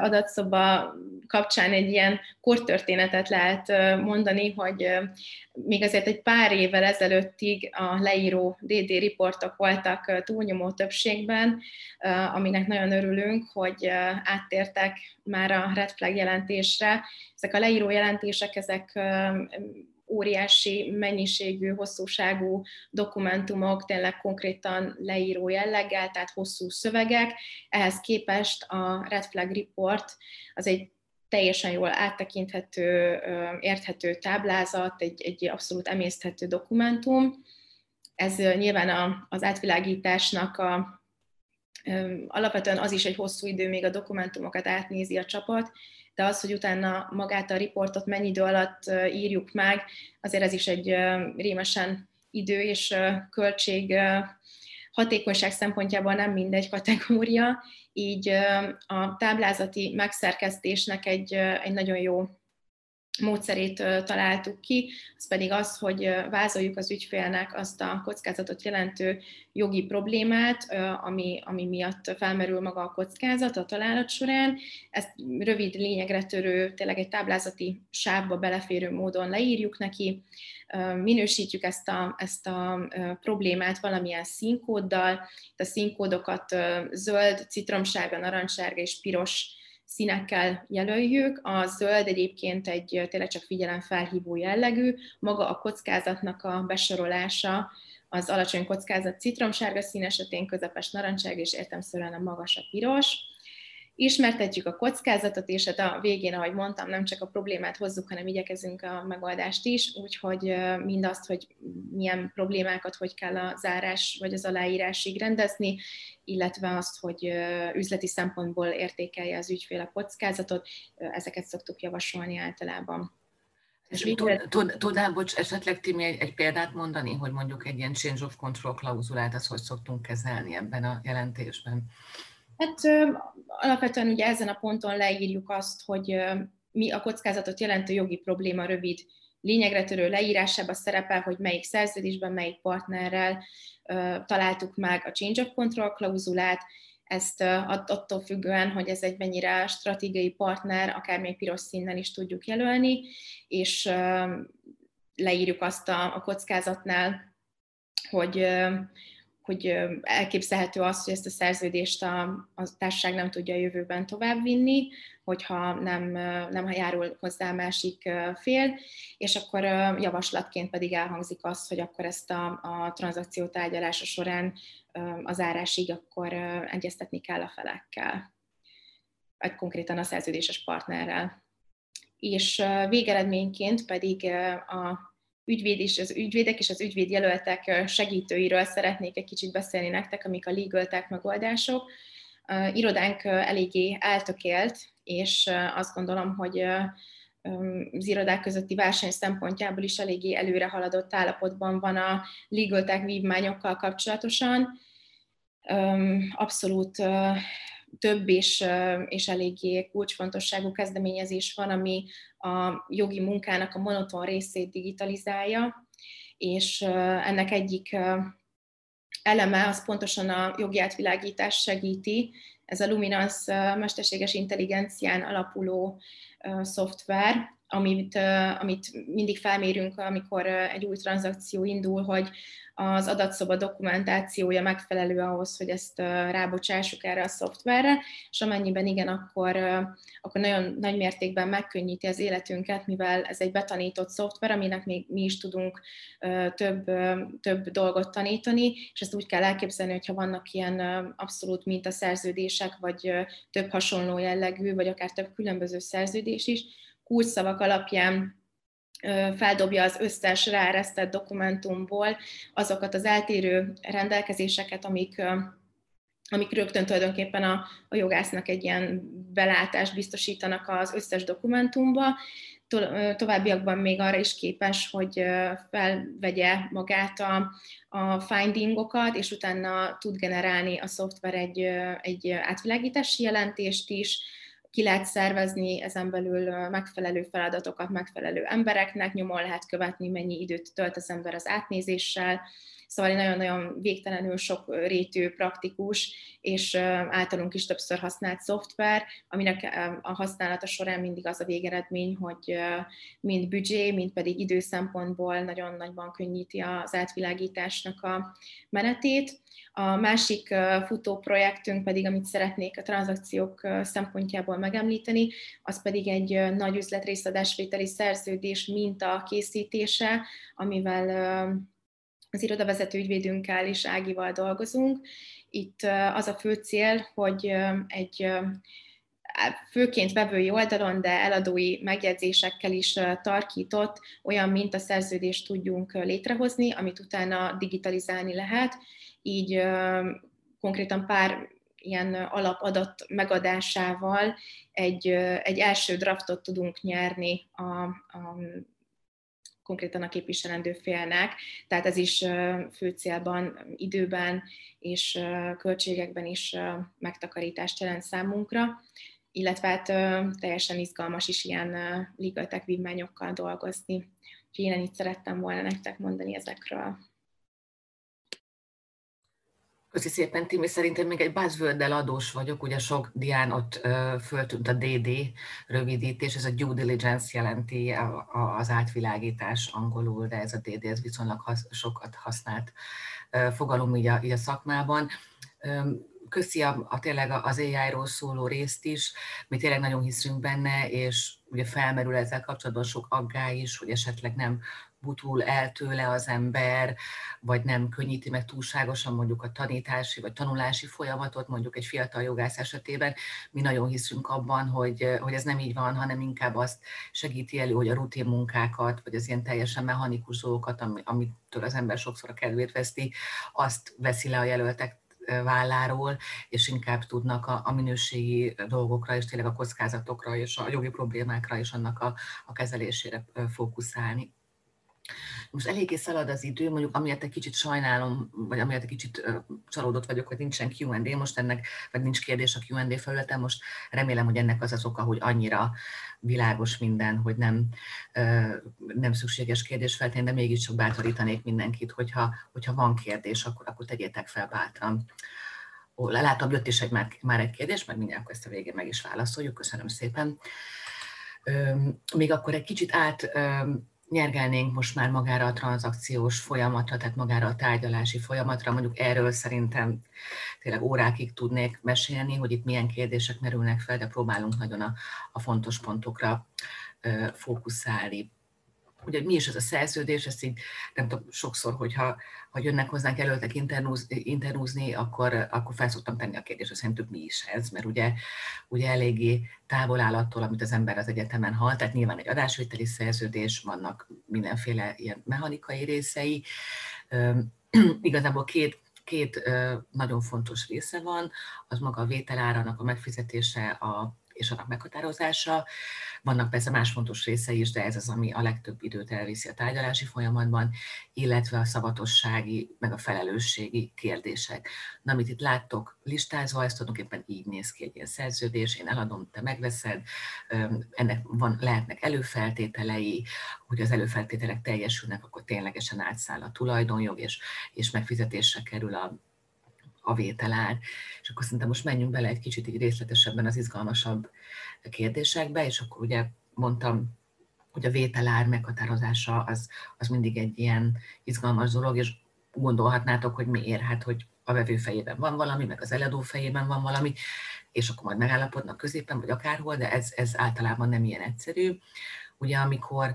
adatszoba kapcsán egy ilyen kortörténetet lehet mondani, hogy még azért egy pár évvel ezelőttig a leíró DD riportok voltak túlnyomó többségben, aminek nagyon örülünk, hogy áttértek már a red flag jelentésre. Ezek a leíró jelentések, ezek óriási mennyiségű, hosszúságú dokumentumok, tényleg konkrétan leíró jelleggel, tehát hosszú szövegek. Ehhez képest a Red Flag Report az egy teljesen jól áttekinthető, érthető táblázat, egy, egy abszolút emészthető dokumentum. Ez nyilván az átvilágításnak a, alapvetően az is egy hosszú idő, még a dokumentumokat átnézi a csapat, de az, hogy utána magát a riportot mennyi idő alatt írjuk meg, azért ez is egy rémesen idő és költség hatékonyság szempontjából nem mindegy kategória, így a táblázati megszerkesztésnek egy, egy nagyon jó módszerét találtuk ki, az pedig az, hogy vázoljuk az ügyfélnek azt a kockázatot jelentő jogi problémát, ami, ami miatt felmerül maga a kockázat a találat során. Ezt rövid, lényegre törő, tényleg egy táblázati sávba beleférő módon leírjuk neki, minősítjük ezt a, ezt a problémát valamilyen színkóddal, a színkódokat zöld, citromsárga, narancssárga és piros színekkel jelöljük. A zöld egyébként egy tényleg csak figyelemfelhívó jellegű, maga a kockázatnak a besorolása az alacsony kockázat citromsárga szín esetén közepes narancssárga és értemszerűen a magas a piros ismertetjük a kockázatot, és hát a végén, ahogy mondtam, nem csak a problémát hozzuk, hanem igyekezünk a megoldást is, úgyhogy mindazt, hogy milyen problémákat hogy kell a zárás vagy az aláírásig rendezni, illetve azt, hogy üzleti szempontból értékelje az ügyfél a kockázatot, ezeket szoktuk javasolni általában. És tud, tud, tudnál, bocs, esetleg Timi egy, egy példát mondani, hogy mondjuk egy ilyen change of control klauzulát, azt hogy szoktunk kezelni ebben a jelentésben? Hát alapvetően ugye ezen a ponton leírjuk azt, hogy mi a kockázatot jelentő jogi probléma rövid lényegre törő leírásában szerepel, hogy melyik szerződésben, melyik partnerrel találtuk meg a change of control klauzulát, ezt attól függően, hogy ez egy mennyire stratégiai partner, akár még piros színnel is tudjuk jelölni, és leírjuk azt a, a kockázatnál, hogy hogy elképzelhető az, hogy ezt a szerződést a, a társaság nem tudja a jövőben továbbvinni, hogyha nem, nem járul hozzá a másik fél, és akkor javaslatként pedig elhangzik az, hogy akkor ezt a, a tranzakció tárgyalása során az árásig akkor egyeztetni kell a felekkel, vagy konkrétan a szerződéses partnerrel. És végeredményként pedig a ügyvéd és az ügyvédek és az ügyvédjelöltek segítőiről szeretnék egy kicsit beszélni nektek, amik a legal tech megoldások. Irodánk eléggé eltökélt, és azt gondolom, hogy az irodák közötti verseny szempontjából is eléggé előre haladott állapotban van a legal tech vívmányokkal kapcsolatosan. abszolút több és, és eléggé kulcsfontosságú kezdeményezés van, ami a jogi munkának a monoton részét digitalizálja, és ennek egyik eleme az pontosan a jogi átvilágítás segíti. Ez a Luminance mesterséges intelligencián alapuló szoftver, amit, amit mindig felmérünk, amikor egy új tranzakció indul, hogy az adatszoba dokumentációja megfelelő ahhoz, hogy ezt rábocsássuk erre a szoftverre, és amennyiben igen, akkor, akkor nagyon nagy mértékben megkönnyíti az életünket, mivel ez egy betanított szoftver, aminek még mi is tudunk több, több dolgot tanítani, és ezt úgy kell elképzelni, hogyha vannak ilyen abszolút mintaszerződések, vagy több hasonló jellegű, vagy akár több különböző szerződés is, kulcsszavak alapján feldobja az összes ráeresztett dokumentumból azokat az eltérő rendelkezéseket, amik, amik rögtön tulajdonképpen a, a jogásznak egy ilyen belátást biztosítanak az összes dokumentumba, továbbiakban még arra is képes, hogy felvegye magát a, a findingokat, és utána tud generálni a szoftver egy, egy átvilágítási jelentést is, ki lehet szervezni ezen belül megfelelő feladatokat megfelelő embereknek, nyomon lehet követni, mennyi időt tölt az ember az átnézéssel, Szóval egy nagyon-nagyon végtelenül sok rétű, praktikus és általunk is többször használt szoftver, aminek a használata során mindig az a végeredmény, hogy mind büdzsé, mind pedig idő szempontból nagyon nagyban könnyíti az átvilágításnak a menetét. A másik futó projektünk pedig, amit szeretnék a tranzakciók szempontjából megemlíteni, az pedig egy nagy üzletrészadásvételi szerződés minta készítése, amivel az irodavezető ügyvédünkkel és Ágival dolgozunk. Itt az a fő cél, hogy egy főként vevői oldalon, de eladói megjegyzésekkel is tarkított olyan mintaszerződést tudjunk létrehozni, amit utána digitalizálni lehet, így konkrétan pár ilyen alapadat megadásával egy, egy első draftot tudunk nyerni a, a konkrétan a képviselendő félnek, tehát ez is fő célban, időben és költségekben is megtakarítást jelent számunkra, illetve hát teljesen izgalmas is ilyen legal tech vívmányokkal dolgozni. Úgyhogy én ennyit szerettem volna nektek mondani ezekről. Köszi szépen, Timi. Szerintem még egy buzzword adós vagyok, ugye sok dián ott föltűnt a DD rövidítés, ez a due diligence jelenti az átvilágítás angolul, de ez a DD ez viszonylag sokat használt fogalom így a, így a szakmában. Köszi a, a tényleg az AI-ról szóló részt is, mi tényleg nagyon hiszünk benne, és ugye felmerül ezzel kapcsolatban sok aggály is, hogy esetleg nem butul el tőle az ember, vagy nem könnyíti meg túlságosan mondjuk a tanítási vagy tanulási folyamatot, mondjuk egy fiatal jogász esetében. Mi nagyon hiszünk abban, hogy, hogy ez nem így van, hanem inkább azt segíti elő, hogy a rutin munkákat, vagy az ilyen teljesen mechanikus dolgokat, amitől az ember sokszor a kedvét veszti, azt veszi le a jelöltek válláról, és inkább tudnak a, a minőségi dolgokra, és tényleg a kockázatokra, és a jogi problémákra, és annak a, a kezelésére fókuszálni. Most eléggé szalad az idő, mondjuk amiatt egy kicsit sajnálom, vagy amiatt egy kicsit csalódott vagyok, hogy nincsen Q&A most ennek, vagy nincs kérdés a Q&A felületen, most remélem, hogy ennek az az oka, hogy annyira világos minden, hogy nem, nem szükséges kérdés feltenni, de mégiscsak bátorítanék mindenkit, hogyha, hogyha van kérdés, akkor, akkor tegyétek fel bátran. Ó, látom, jött is egy, már, már egy kérdés, meg mindjárt ezt a végén meg is válaszoljuk, köszönöm szépen. Még akkor egy kicsit át nyergelnénk most már magára a tranzakciós folyamatra, tehát magára a tárgyalási folyamatra, mondjuk erről szerintem tényleg órákig tudnék mesélni, hogy itt milyen kérdések merülnek fel, de próbálunk nagyon a, a fontos pontokra fókuszálni ugye mi is ez a szerződés, ezt így nem tudom, sokszor, hogyha ha jönnek hozzánk előttek internúzni, akkor, akkor fel szoktam tenni a kérdést, hogy szerintük mi is ez, mert ugye, ugye eléggé távol áll attól, amit az ember az egyetemen hall, tehát nyilván egy adásvételi szerződés, vannak mindenféle ilyen mechanikai részei. Igazából két két nagyon fontos része van, az maga a vételárának a megfizetése a és annak meghatározása. Vannak persze más fontos része is, de ez az, ami a legtöbb időt elviszi a tárgyalási folyamatban, illetve a szavatossági, meg a felelősségi kérdések. Na, amit itt láttok listázva, ez tulajdonképpen így néz ki egy ilyen szerződés, én eladom, te megveszed, ennek van, lehetnek előfeltételei, hogy az előfeltételek teljesülnek, akkor ténylegesen átszáll a tulajdonjog, és, és megfizetésre kerül a, a vételár. És akkor szerintem most menjünk bele egy kicsit így részletesebben az izgalmasabb kérdésekbe, és akkor ugye mondtam, hogy a vételár meghatározása az, az mindig egy ilyen izgalmas dolog, és gondolhatnátok, hogy miért, hát hogy a vevő fejében van valami, meg az eladó fejében van valami, és akkor majd megállapodnak középen, vagy akárhol, de ez, ez általában nem ilyen egyszerű. Ugye amikor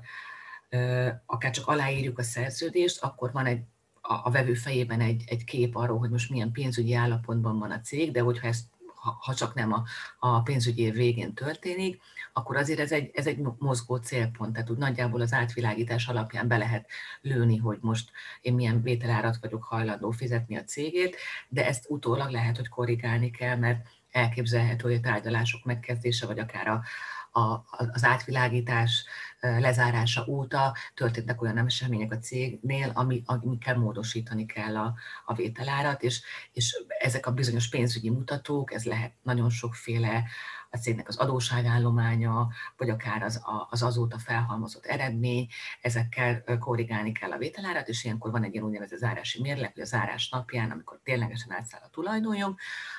akár csak aláírjuk a szerződést, akkor van egy a, a vevő fejében egy, egy kép arról, hogy most milyen pénzügyi állapotban van a cég, de hogyha ezt ha, ha csak nem a, a pénzügyi év végén történik, akkor azért ez egy, ez egy mozgó célpont, tehát úgy nagyjából az átvilágítás alapján be lehet lőni, hogy most én milyen vételárat vagyok hajlandó fizetni a cégét, de ezt utólag lehet, hogy korrigálni kell, mert elképzelhető, hogy a tárgyalások megkezdése, vagy akár a, a, az átvilágítás lezárása óta történtek olyan események a cégnél, ami, amikkel módosítani kell a, a vételárat, és, és ezek a bizonyos pénzügyi mutatók, ez lehet nagyon sokféle a cégnek az adóságállománya, vagy akár az, az azóta felhalmozott eredmény, ezekkel korrigálni kell a vételárat, és ilyenkor van egy ilyen úgynevezett zárási mérleg, hogy a zárás napján, amikor ténylegesen átszáll a tulajdonjog,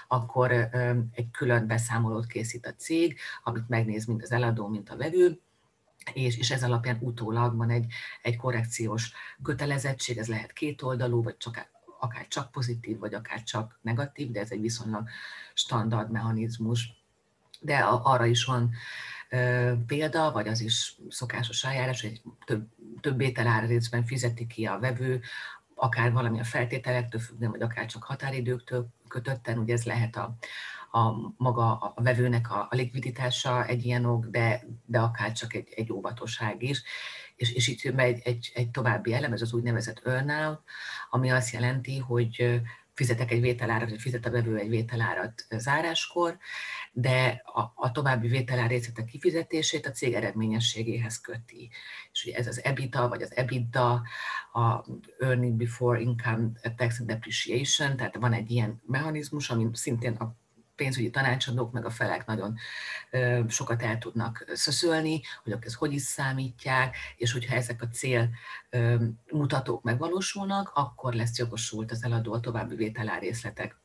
akkor egy külön beszámolót készít a cég, amit megnéz mind az eladó, mint a vevő, és, és ez alapján utólag van egy, egy korrekciós kötelezettség, ez lehet kétoldalú, vagy csak, akár csak pozitív, vagy akár csak negatív, de ez egy viszonylag standard mechanizmus. De arra is van példa, vagy az is szokásos eljárás, hogy több, több ételár részben fizeti ki a vevő, akár valami a feltételektől függően, vagy akár csak határidőktől kötötten, ugye ez lehet a, a maga a vevőnek a, a likviditása egy ilyen ok, de, de akár csak egy, egy óvatosság is. És, és itt jön egy, egy, egy további elem, ez az úgynevezett earnout, ami azt jelenti, hogy fizetek egy vételárat, vagy fizet a vevő egy vételárat záráskor, de a, a további vételár részletek kifizetését a cég eredményességéhez köti. És ugye ez az EBITDA, vagy az EBITDA, a Earning Before Income Tax and Depreciation, tehát van egy ilyen mechanizmus, ami szintén a pénzügyi tanácsadók meg a felek nagyon sokat el tudnak szöszölni, hogy ezt hogy is számítják, és hogyha ezek a cél mutatók megvalósulnak, akkor lesz jogosult az eladó a további vételár részletek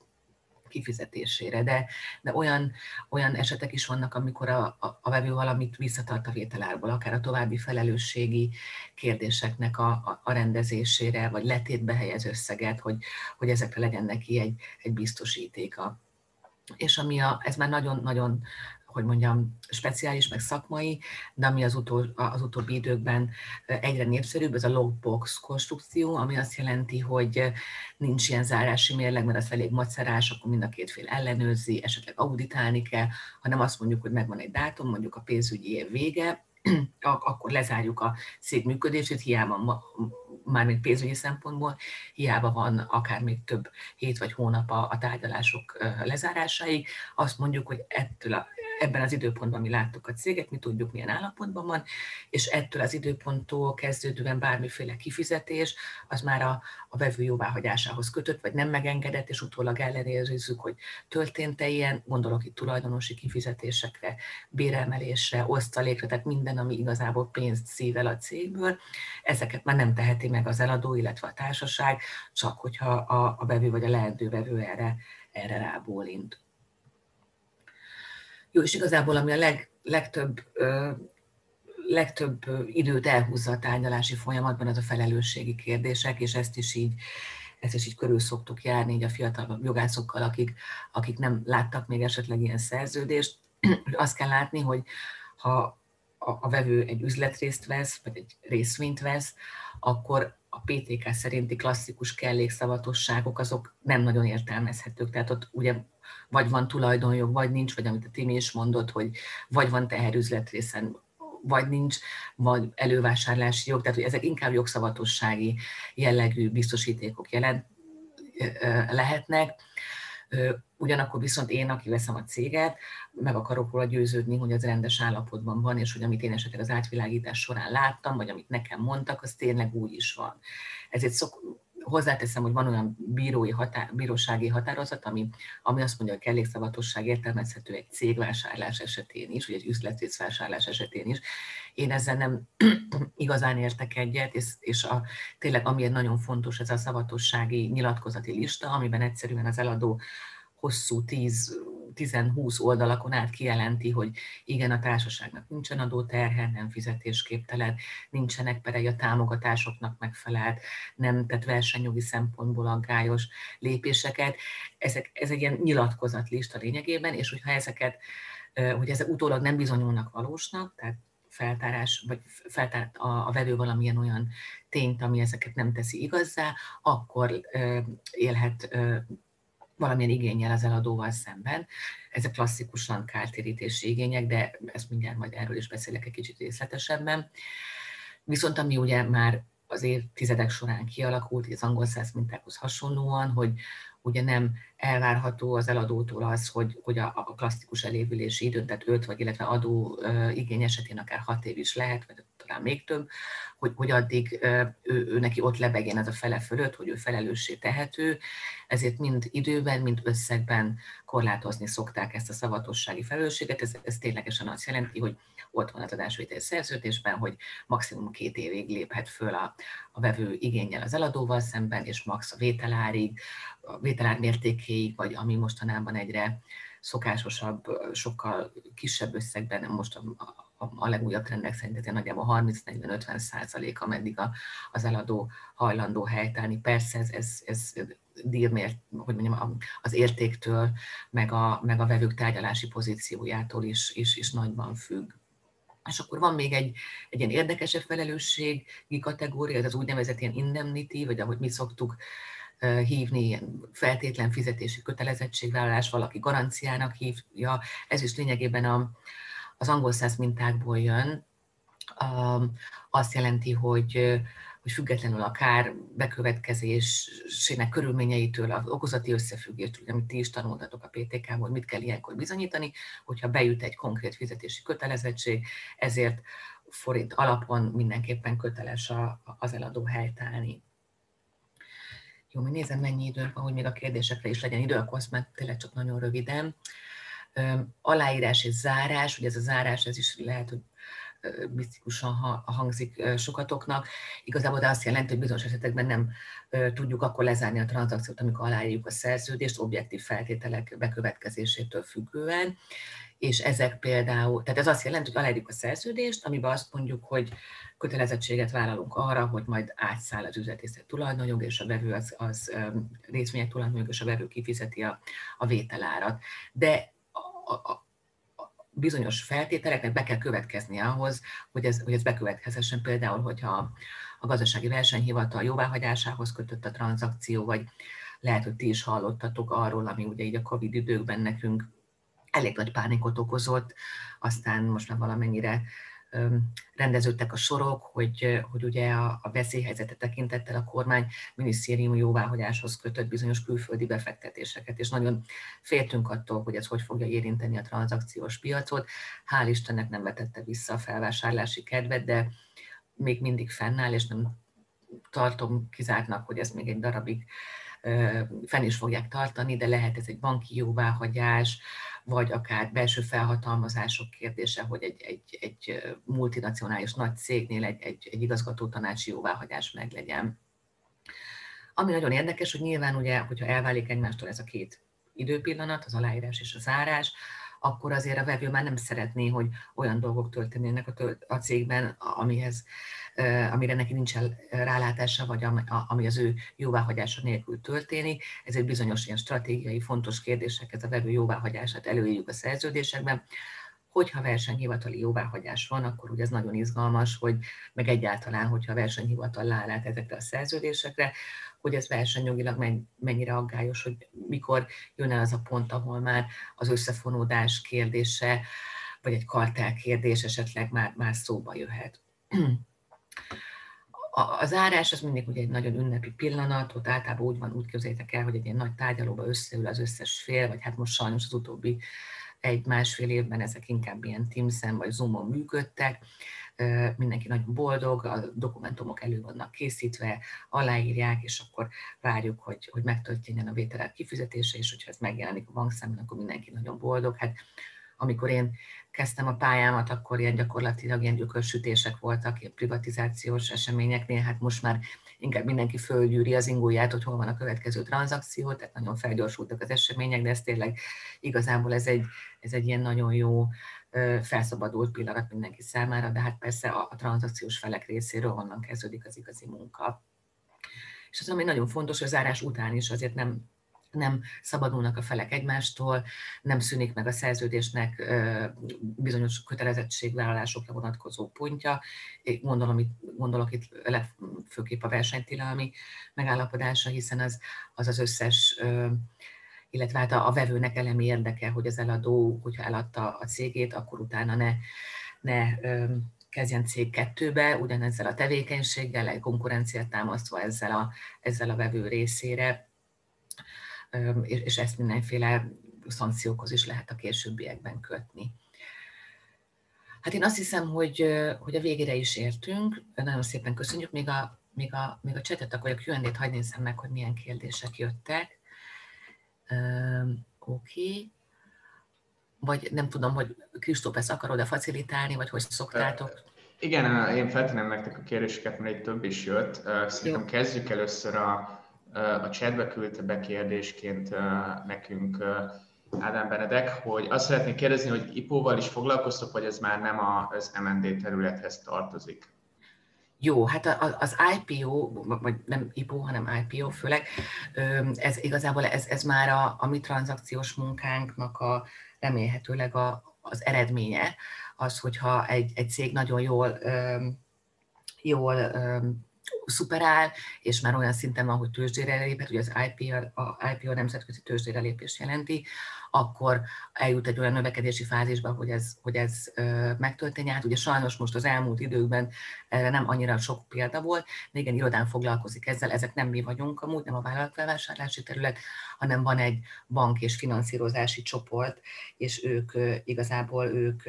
kifizetésére, de, de olyan, olyan esetek is vannak, amikor a, a, a vevő valamit visszatart a vételárból, akár a további felelősségi kérdéseknek a, a, a rendezésére, vagy letétbe helyez összeget, hogy, hogy ezekre legyen neki egy, egy biztosítéka. És ami a, ez már nagyon-nagyon hogy mondjam, speciális, meg szakmai, de ami az, utol, az utóbbi időkben egyre népszerűbb, ez a logbox konstrukció, ami azt jelenti, hogy nincs ilyen zárási mérleg, mert az elég macerás, akkor mind a két fél ellenőrzi, esetleg auditálni kell, hanem azt mondjuk, hogy megvan egy dátum, mondjuk a pénzügyi év vége, akkor lezárjuk a cég működését, hiába mármint pénzügyi szempontból, hiába van akár még több hét vagy hónap a, a tárgyalások lezárásáig, azt mondjuk, hogy ettől a, ebben az időpontban mi láttuk a céget, mi tudjuk, milyen állapotban van, és ettől az időponttól kezdődően bármiféle kifizetés, az már a, a vevő jóváhagyásához kötött, vagy nem megengedett, és utólag ellenőrizzük, hogy történt-e ilyen, gondolok itt tulajdonosi kifizetésekre, béremelésre, osztalékra, tehát minden, ami igazából pénzt szível a cégből, ezeket már nem teheti meg az eladó, illetve a társaság, csak hogyha a, a vevő vagy a leendő vevő erre, erre rábólint. Jó, és igazából ami a leg, legtöbb, legtöbb időt elhúzza a tárgyalási folyamatban, az a felelősségi kérdések, és ezt is így ezt is így körül szoktuk járni így a fiatal jogászokkal, akik, akik nem láttak még esetleg ilyen szerződést. Azt kell látni, hogy ha a, a vevő egy üzletrészt vesz, vagy egy részvényt vesz, akkor a PTK szerinti klasszikus kellékszavatosságok azok nem nagyon értelmezhetők. Tehát ott ugye vagy van tulajdonjog, vagy nincs, vagy amit a Timi is mondott, hogy vagy van teherüzletrészen, vagy nincs, vagy elővásárlási jog, tehát hogy ezek inkább jogszavatossági jellegű biztosítékok jelent, lehetnek. Ugyanakkor viszont én, aki veszem a céget, meg akarok róla győződni, hogy az rendes állapotban van, és hogy amit én esetleg az átvilágítás során láttam, vagy amit nekem mondtak, az tényleg úgy is van. Ezért szok, hozzáteszem, hogy van olyan bírói határ, bírósági határozat, ami, ami azt mondja, hogy kellékszavatosság értelmezhető egy cégvásárlás esetén is, vagy egy üzletrészvásárlás esetén is. Én ezzel nem igazán értek egyet, és, és a, tényleg amiért nagyon fontos ez a szavatossági nyilatkozati lista, amiben egyszerűen az eladó hosszú 10-20 oldalakon át kijelenti, hogy igen, a társaságnak nincsen adóterhe, nem fizetésképtelen, nincsenek perei a támogatásoknak megfelelt, nem tett versenyjogi szempontból aggályos lépéseket. Ezek, ez egy ilyen nyilatkozatlista lényegében, és hogyha ezeket, hogy ezek utólag nem bizonyulnak valósnak, tehát feltárás, vagy feltár a, a velő valamilyen olyan tényt, ami ezeket nem teszi igazzá, akkor élhet valamilyen igényel az eladóval szemben. Ezek klasszikusan kártérítési igények, de ezt mindjárt majd erről is beszélek egy kicsit részletesebben. Viszont ami ugye már az évtizedek során kialakult, az angol száz mintákhoz hasonlóan, hogy ugye nem elvárható az eladótól az, hogy, hogy a, a klasszikus elévülési időn, tehát 5 vagy illetve adó igény esetén akár 6 év is lehet, vagy talán még több, hogy, hogy addig ő, ő neki ott lebegjen ez a fele fölött, hogy ő felelőssé tehető, ezért mind időben, mind összegben korlátozni szokták ezt a szavatossági felelősséget. Ez, ez ténylegesen azt jelenti, hogy ott van az adásvétel szerződésben, hogy maximum két évig léphet föl a, a vevő igényel az eladóval szemben, és max a vételárig, a vételár mértékéig, vagy ami mostanában egyre szokásosabb, sokkal kisebb összegben, most a, a, legújabb trendek szerint ez nagyjából 30-40-50 százalék, ameddig a, az eladó hajlandó helytállni. Persze ez, ez, ez dírmért, hogy mondjam, az értéktől, meg a, meg a vevők tárgyalási pozíciójától is, is, is nagyban függ. És akkor van még egy, egy ilyen érdekesebb felelősségi kategória, ez az úgynevezett ilyen indemnity, vagy ahogy mi szoktuk hívni, ilyen feltétlen fizetési kötelezettségvállalás, valaki garanciának hívja. Ez is lényegében a, az angol száz mintákból jön. Azt jelenti, hogy hogy függetlenül a kár bekövetkezésének körülményeitől, az okozati összefüggéstől, amit ti is tanultatok a PTK-ból, mit kell ilyenkor bizonyítani, hogyha bejut egy konkrét fizetési kötelezettség, ezért forint alapon mindenképpen köteles az eladó helytállni. Jó, mi nézem, mennyi időnk van, hogy még a kérdésekre is legyen idő, akkor azt már tényleg csak nagyon röviden. Aláírás és zárás, ugye ez a zárás, ez is lehet, hogy misztikusan hangzik sokatoknak. Igazából de azt jelenti, hogy bizonyos esetekben nem tudjuk akkor lezárni a tranzakciót, amikor aláírjuk a szerződést, objektív feltételek bekövetkezésétől függően és ezek például, tehát ez azt jelenti, hogy aláírjuk a szerződést, amiben azt mondjuk, hogy kötelezettséget vállalunk arra, hogy majd átszáll az üzletészet tulajdonjog, és a vevő az, az részvények tulajdonjog, és a vevő kifizeti a, a vételárat. De a, a, bizonyos feltételeknek be kell következnie ahhoz, hogy ez, hogy ez bekövetkezhessen. Például, hogyha a gazdasági versenyhivatal jóváhagyásához kötött a tranzakció, vagy lehet, hogy ti is hallottatok arról, ami ugye így a Covid időkben nekünk elég nagy pánikot okozott, aztán most már valamennyire rendeződtek a sorok, hogy, hogy ugye a, a veszélyhelyzete tekintettel a kormány minisztérium jóváhagyáshoz kötött bizonyos külföldi befektetéseket, és nagyon féltünk attól, hogy ez hogy fogja érinteni a tranzakciós piacot. Hál' Istennek nem vetette vissza a felvásárlási kedvet, de még mindig fennáll, és nem tartom kizártnak, hogy ez még egy darabig fenn is fogják tartani, de lehet ez egy banki jóváhagyás, vagy akár belső felhatalmazások kérdése, hogy egy, egy, egy multinacionális nagy cégnél egy, egy, egy igazgató tanácsi jóváhagyás meglegyen. Ami nagyon érdekes, hogy nyilván ugye, hogyha elválik egymástól ez a két időpillanat, az aláírás és a zárás, akkor azért a vevő már nem szeretné, hogy olyan dolgok történjenek a, tölt, a cégben, amihez, amire neki nincsen rálátása, vagy ami az ő jóváhagyása nélkül történik. Ez egy bizonyos ilyen stratégiai fontos kérdések, ez a vevő jóváhagyását előírjuk a szerződésekben. Hogyha versenyhivatali jóváhagyás van, akkor ugye ez nagyon izgalmas, hogy meg egyáltalán, hogyha a versenyhivatal állát ezekre a szerződésekre, hogy ez versenyjogilag mennyire aggályos, hogy mikor jön el az a pont, ahol már az összefonódás kérdése, vagy egy kartel kérdés esetleg már, már szóba jöhet. A, a zárás az mindig ugye egy nagyon ünnepi pillanat, ott általában úgy van, úgy képzeljétek el, hogy egy ilyen nagy tárgyalóba összeül az összes fél, vagy hát most sajnos az utóbbi egy-másfél évben ezek inkább ilyen Teams-en vagy Zoom-on működtek, mindenki nagyon boldog, a dokumentumok elő vannak készítve, aláírják, és akkor várjuk, hogy, hogy megtörténjen a vételek kifizetése, és hogyha ez megjelenik a bankszámon, akkor mindenki nagyon boldog. Hát amikor én kezdtem a pályámat, akkor ilyen gyakorlatilag ilyen gyökörsütések voltak, ilyen privatizációs eseményeknél, hát most már inkább mindenki fölgyűri az ingóját, hogy hol van a következő tranzakció, tehát nagyon felgyorsultak az események, de ez tényleg igazából ez egy, ez egy ilyen nagyon jó felszabadult pillanat mindenki számára, de hát persze a, a tranzakciós felek részéről onnan kezdődik az igazi munka. És az, ami nagyon fontos, hogy a zárás után is azért nem nem szabadulnak a felek egymástól, nem szűnik meg a szerződésnek bizonyos kötelezettségvállalásokra vonatkozó pontja. Gondolom, itt, gondolok itt főképp a versenytilalmi megállapodása, hiszen az az, az összes illetve hát a, a vevőnek elemi érdeke, hogy az eladó, hogyha eladta a cégét, akkor utána ne, ne kezdjen cég kettőbe, ugyanezzel a tevékenységgel, egy konkurenciát támasztva ezzel a, ezzel a vevő részére, és ezt mindenféle szankciókhoz is lehet a későbbiekben kötni. Hát én azt hiszem, hogy, hogy a végére is értünk. Nagyon szépen köszönjük. Még a, még a, még a csetet, akkor a Q&A-t hagyj nézem meg, hogy milyen kérdések jöttek. Oké. Okay. Vagy nem tudom, hogy Kristóp, ezt akarod-e facilitálni, vagy hogy szoktátok? Igen, én feltenem nektek a kérdéseket, mert egy több is jött. Szerintem Jó. kezdjük először a, a chatbe küldte be kérdésként nekünk Ádám Benedek, hogy azt szeretnék kérdezni, hogy IPO-val is foglalkoztok, vagy ez már nem az MND területhez tartozik? Jó, hát az IPO, vagy nem IPO, hanem IPO főleg, ez igazából ez, ez már a, a mi tranzakciós munkánknak a remélhetőleg a, az eredménye, az, hogyha egy, egy cég nagyon jól, jól szuperál, és már olyan szinten van, hogy tőzsdére lépett, ugye az IPO, a IPO nemzetközi tőzsdére lépés jelenti, akkor eljut egy olyan növekedési fázisba, hogy ez, hogy ez megtörténjen. Hát ugye sajnos most az elmúlt időkben erre nem annyira sok példa volt, de igen, irodán foglalkozik ezzel, ezek nem mi vagyunk amúgy, nem a vállalatfelvásárlási terület, hanem van egy bank és finanszírozási csoport, és ők igazából ők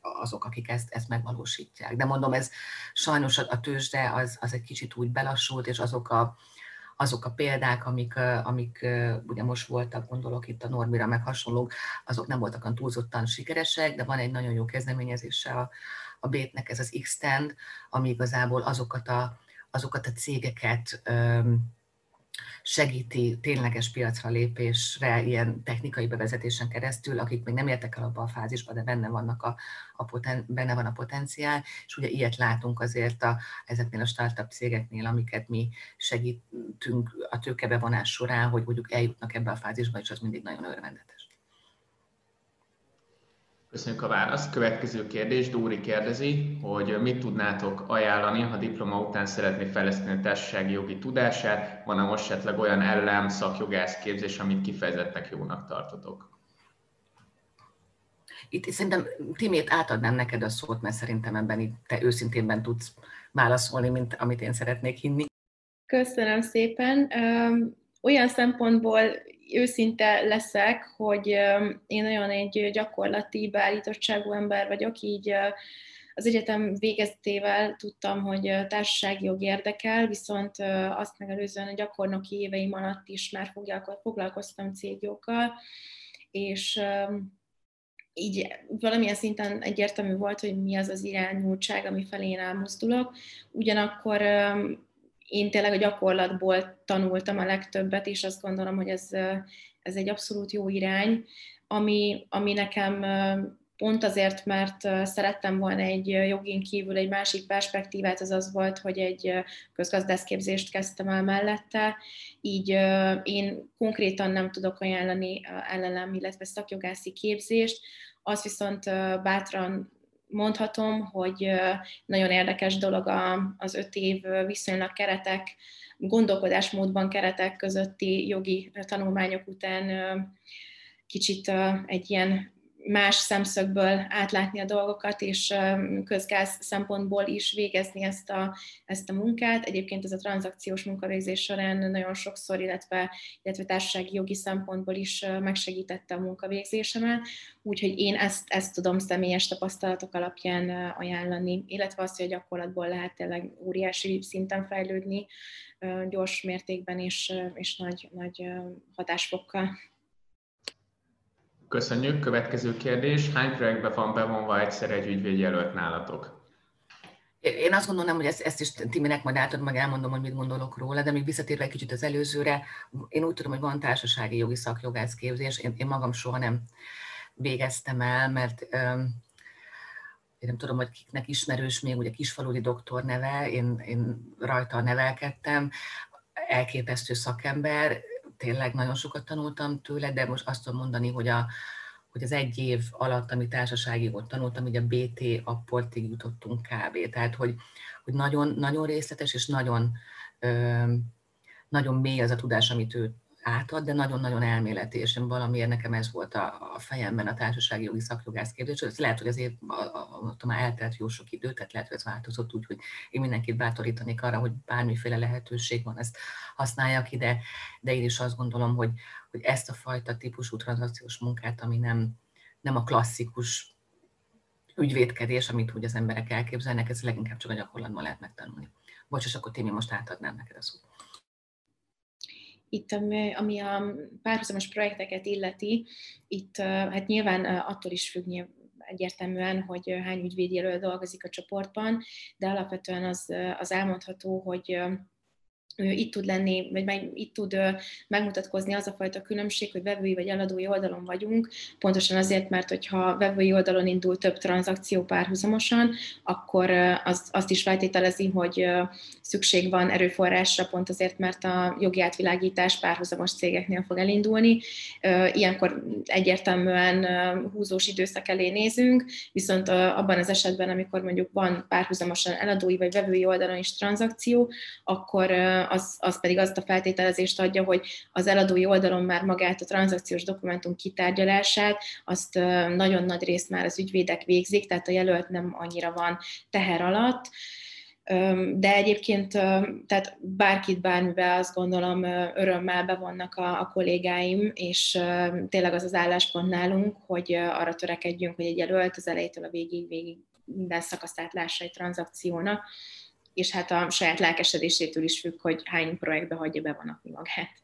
azok, akik ezt, ezt megvalósítják. De mondom, ez sajnos a tőzsde az, az egy kicsit úgy belassult, és azok a azok a példák, amik, amik ugye most voltak, gondolok itt a Normira, meg hasonlók, azok nem voltak túlzottan sikeresek, de van egy nagyon jó kezdeményezése a, a Bétnek, ez az X-Tend, ami igazából azokat a, azokat a cégeket segíti tényleges piacra lépésre ilyen technikai bevezetésen keresztül, akik még nem értek el abba a fázisba, de benne, vannak a, a poten, benne van a potenciál, és ugye ilyet látunk azért a, ezeknél a startup cégeknél, amiket mi segítünk a tőkebevonás során, hogy mondjuk eljutnak ebbe a fázisba, és az mindig nagyon örvendetes. Köszönjük a választ. Következő kérdés, Dóri kérdezi, hogy mit tudnátok ajánlani, ha diploma után szeretné fejleszteni a társasági jogi tudását, van-e most esetleg olyan ellen szakjogász képzés, amit kifejezetten jónak tartotok? Itt szerintem Timét átadnám neked a szót, mert szerintem ebben itt te őszintén tudsz válaszolni, mint amit én szeretnék hinni. Köszönöm szépen. Olyan szempontból őszinte leszek, hogy én nagyon egy gyakorlati beállítottságú ember vagyok, így az egyetem végeztével tudtam, hogy társasági jog érdekel, viszont azt megelőzően a gyakornoki éveim alatt is már foglalkoztam cégjoggal, és így valamilyen szinten egyértelmű volt, hogy mi az az irányultság, ami felé én elmozdulok. Ugyanakkor én tényleg a gyakorlatból tanultam a legtöbbet, és azt gondolom, hogy ez, ez egy abszolút jó irány, ami, ami nekem pont azért, mert szerettem volna egy jogin kívül egy másik perspektívát, az az volt, hogy egy közgazdászképzést kezdtem el mellette, így én konkrétan nem tudok ajánlani ellenem, illetve szakjogászi képzést, azt viszont bátran mondhatom, hogy nagyon érdekes dolog az öt év viszonylag keretek, gondolkodásmódban keretek közötti jogi tanulmányok után kicsit egy ilyen más szemszögből átlátni a dolgokat, és közgáz szempontból is végezni ezt a, ezt a munkát. Egyébként ez a tranzakciós munkavégzés során nagyon sokszor, illetve, illetve társasági jogi szempontból is megsegítette a munkavégzésemet, úgyhogy én ezt, ezt tudom személyes tapasztalatok alapján ajánlani, illetve azt, hogy a gyakorlatból lehet tényleg óriási szinten fejlődni, gyors mértékben és, és nagy, nagy hatásfokkal. Köszönjük. Következő kérdés. Hány projektbe van bevonva egyszer egy ügyvédjelölt nálatok? Én azt gondolom, hogy ezt, ezt is Timinek majd átad, meg elmondom, hogy mit gondolok róla, de még visszatérve egy kicsit az előzőre, én úgy tudom, hogy van társasági jogi szakjogász képzés, én, én magam soha nem végeztem el, mert én nem tudom, hogy kiknek ismerős még, ugye kisfaludi doktor neve, én, én rajta nevelkedtem, elképesztő szakember, tényleg nagyon sokat tanultam tőle, de most azt tudom mondani, hogy, a, hogy az egy év alatt, ami társasági volt tanultam, hogy a BT apportig jutottunk kb. Tehát, hogy, hogy nagyon, nagyon részletes és nagyon, ö, nagyon mély az a tudás, amit ő átad, de nagyon-nagyon elméleti, és valamiért nekem ez volt a, a fejemben a társasági jogi szakjogász képzés. Ez lehet, hogy azért ott már eltelt jó sok idő, tehát lehet, hogy ez változott úgy, hogy én mindenkit bátorítanék arra, hogy bármiféle lehetőség van, ezt használják ide, de én is azt gondolom, hogy, hogy ezt a fajta típusú tranzakciós munkát, ami nem, nem a klasszikus ügyvédkedés, amit úgy az emberek elképzelnek, ez leginkább csak a gyakorlatban lehet megtanulni. Bocs, és akkor Timi, most átadnám neked a szót itt, ami a párhuzamos projekteket illeti, itt hát nyilván attól is függ egyértelműen, hogy hány ügyvédjelöl dolgozik a csoportban, de alapvetően az, az elmondható, hogy itt tud lenni, vagy itt tud megmutatkozni az a fajta különbség, hogy vevői vagy eladói oldalon vagyunk, pontosan azért, mert hogyha vevői oldalon indul több tranzakció párhuzamosan, akkor az, azt is feltételezi, hogy szükség van erőforrásra, pont azért, mert a jogi átvilágítás párhuzamos cégeknél fog elindulni. Ilyenkor egyértelműen húzós időszak elé nézünk, viszont abban az esetben, amikor mondjuk van párhuzamosan eladói vagy vevői oldalon is tranzakció, akkor az, az pedig azt a feltételezést adja, hogy az eladói oldalon már magát a tranzakciós dokumentum kitárgyalását, azt nagyon nagy részt már az ügyvédek végzik, tehát a jelölt nem annyira van teher alatt. De egyébként, tehát bárkit bármivel azt gondolom örömmel bevonnak a, a kollégáim, és tényleg az az álláspont nálunk, hogy arra törekedjünk, hogy egy jelölt az elejétől a végig, végig minden szakaszát lássa egy tranzakciónak, és hát a saját lelkesedésétől is függ, hogy hány projektbe hagyja bevonatni magát.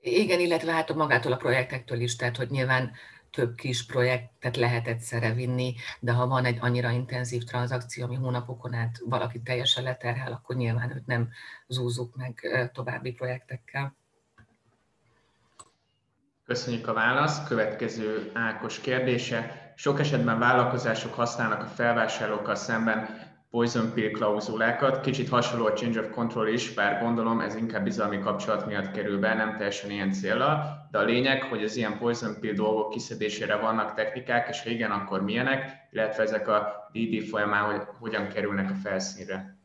Igen, illetve hát magától a projektektől is, tehát hogy nyilván több kis projektet lehet egyszerre vinni, de ha van egy annyira intenzív tranzakció, ami hónapokon át valaki teljesen leterhel, akkor nyilván őt nem zúzzuk meg további projektekkel. Köszönjük a választ. Következő Ákos kérdése. Sok esetben vállalkozások használnak a felvásárlókkal szemben poison pill klauzulákat. Kicsit hasonló a change of control is, bár gondolom ez inkább bizalmi kapcsolat miatt kerül be, nem teljesen ilyen célra, de a lényeg, hogy az ilyen poison pill dolgok kiszedésére vannak technikák, és ha igen, akkor milyenek, illetve ezek a DD folyamán hogy hogyan kerülnek a felszínre.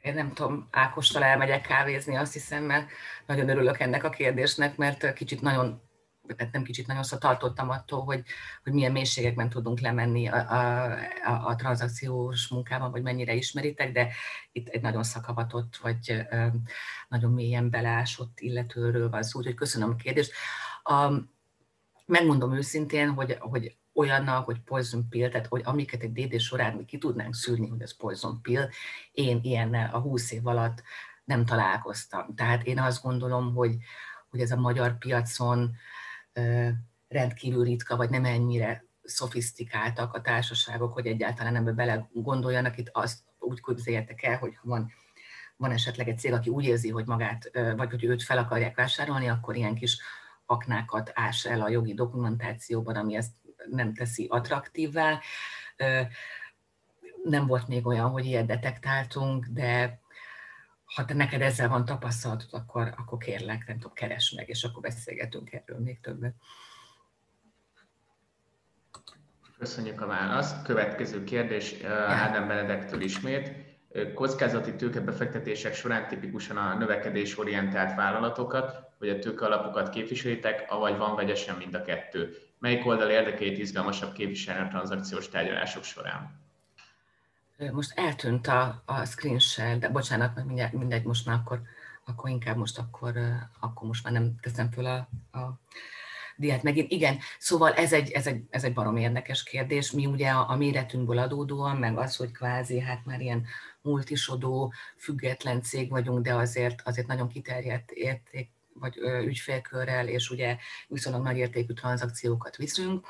Én nem tudom, Ákostal elmegyek kávézni, azt hiszem, mert nagyon örülök ennek a kérdésnek, mert kicsit nagyon tehát nem kicsit nagyon tartottam attól, hogy, hogy milyen mélységekben tudunk lemenni a, a, a, tranzakciós munkában, vagy mennyire ismeritek, de itt egy nagyon szakavatott, vagy nagyon mélyen beleásott illetőről van szó, úgyhogy köszönöm a kérdést. A, megmondom őszintén, hogy, hogy olyannal, hogy poison pill, tehát hogy amiket egy DD során mi ki tudnánk szűrni, hogy ez poison pill, én ilyennel a 20 év alatt nem találkoztam. Tehát én azt gondolom, hogy, hogy ez a magyar piacon rendkívül ritka, vagy nem ennyire szofisztikáltak a társaságok, hogy egyáltalán ebbe bele gondoljanak. Itt azt úgy képzeljétek el, hogy van, van esetleg egy cég, aki úgy érzi, hogy magát, vagy hogy őt fel akarják vásárolni, akkor ilyen kis aknákat ás el a jogi dokumentációban, ami ezt nem teszi attraktívvá. Nem volt még olyan, hogy ilyet detektáltunk, de ha te neked ezzel van tapasztalatod, akkor, akkor kérlek, nem tudom, keres meg, és akkor beszélgetünk erről még többet. Köszönjük a választ. Következő kérdés Ádám Benedektől ismét. Kockázati tőkebefektetések során tipikusan a növekedésorientált vállalatokat, vagy a tőke alapokat képviselitek, avagy van vegyesen mind a kettő. melyik oldal érdekeit izgalmasabb képviselni a tranzakciós tárgyalások során? Most eltűnt a, a screen share, de bocsánat, mert mindegy, mindegy most már akkor, akkor inkább most akkor, akkor most már nem teszem föl a, a diát megint. Igen, szóval ez egy, ez egy, ez egy barom érdekes kérdés. Mi ugye a, a méretünkből adódóan, meg az, hogy kvázi hát már ilyen multisodó, független cég vagyunk, de azért, azért nagyon kiterjedt érték vagy ügyfélkörrel, és ugye viszonylag nagy értékű tranzakciókat viszünk.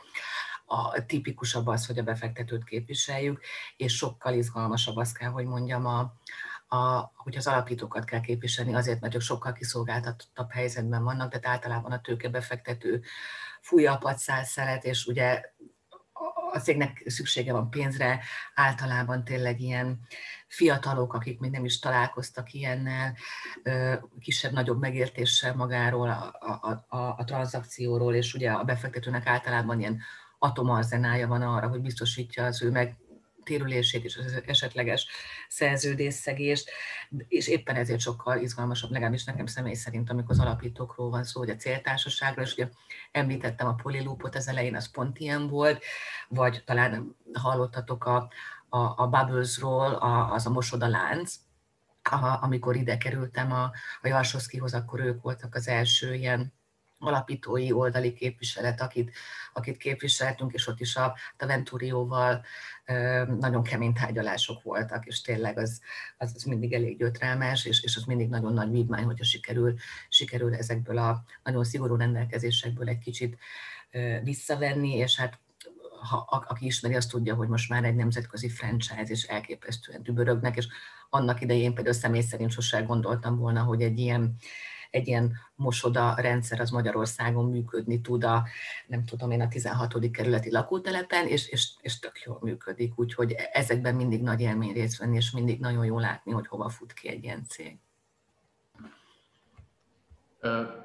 A tipikusabb az, hogy a befektetőt képviseljük, és sokkal izgalmasabb azt kell, hogy mondjam, a, a, hogy az alapítókat kell képviselni, azért, mert ők sokkal kiszolgáltatottabb helyzetben vannak, tehát általában a tőkebefektető fújja a pacszáz szelet, és ugye a cégnek szüksége van pénzre, általában tényleg ilyen fiatalok, akik még nem is találkoztak ilyennel, kisebb-nagyobb megértéssel magáról, a, a, a, a tranzakcióról, és ugye a befektetőnek általában ilyen atomarzenája van arra, hogy biztosítja az ő meg térülését és az esetleges szerződésszegést, és éppen ezért sokkal izgalmasabb, legalábbis nekem személy szerint, amikor az alapítókról van szó, hogy a céltársaságról, és ugye említettem a polilúpot, az elején az pont ilyen volt, vagy talán hallottatok a, a, a Bubblesról, a, az a mosodalánc, a, amikor ide kerültem a, a Jarsoszkihoz, akkor ők voltak az első ilyen alapítói oldali képviselet, akit, akit képviseltünk, és ott is a, a Venturióval nagyon kemény tárgyalások voltak, és tényleg az, az, az mindig elég gyötrelmes, és, és az mindig nagyon nagy vívmány, hogyha sikerül, sikerül ezekből a nagyon szigorú rendelkezésekből egy kicsit visszavenni, és hát ha, aki ismeri, azt tudja, hogy most már egy nemzetközi franchise, és elképesztően dübörögnek, és annak idején például személy szerint sosem gondoltam volna, hogy egy ilyen egy ilyen mosoda rendszer az Magyarországon működni tud a, nem tudom én, a 16. kerületi lakótelepen, és, és, és tök jól működik, úgyhogy ezekben mindig nagy élmény részt venni, és mindig nagyon jó látni, hogy hova fut ki egy ilyen cég.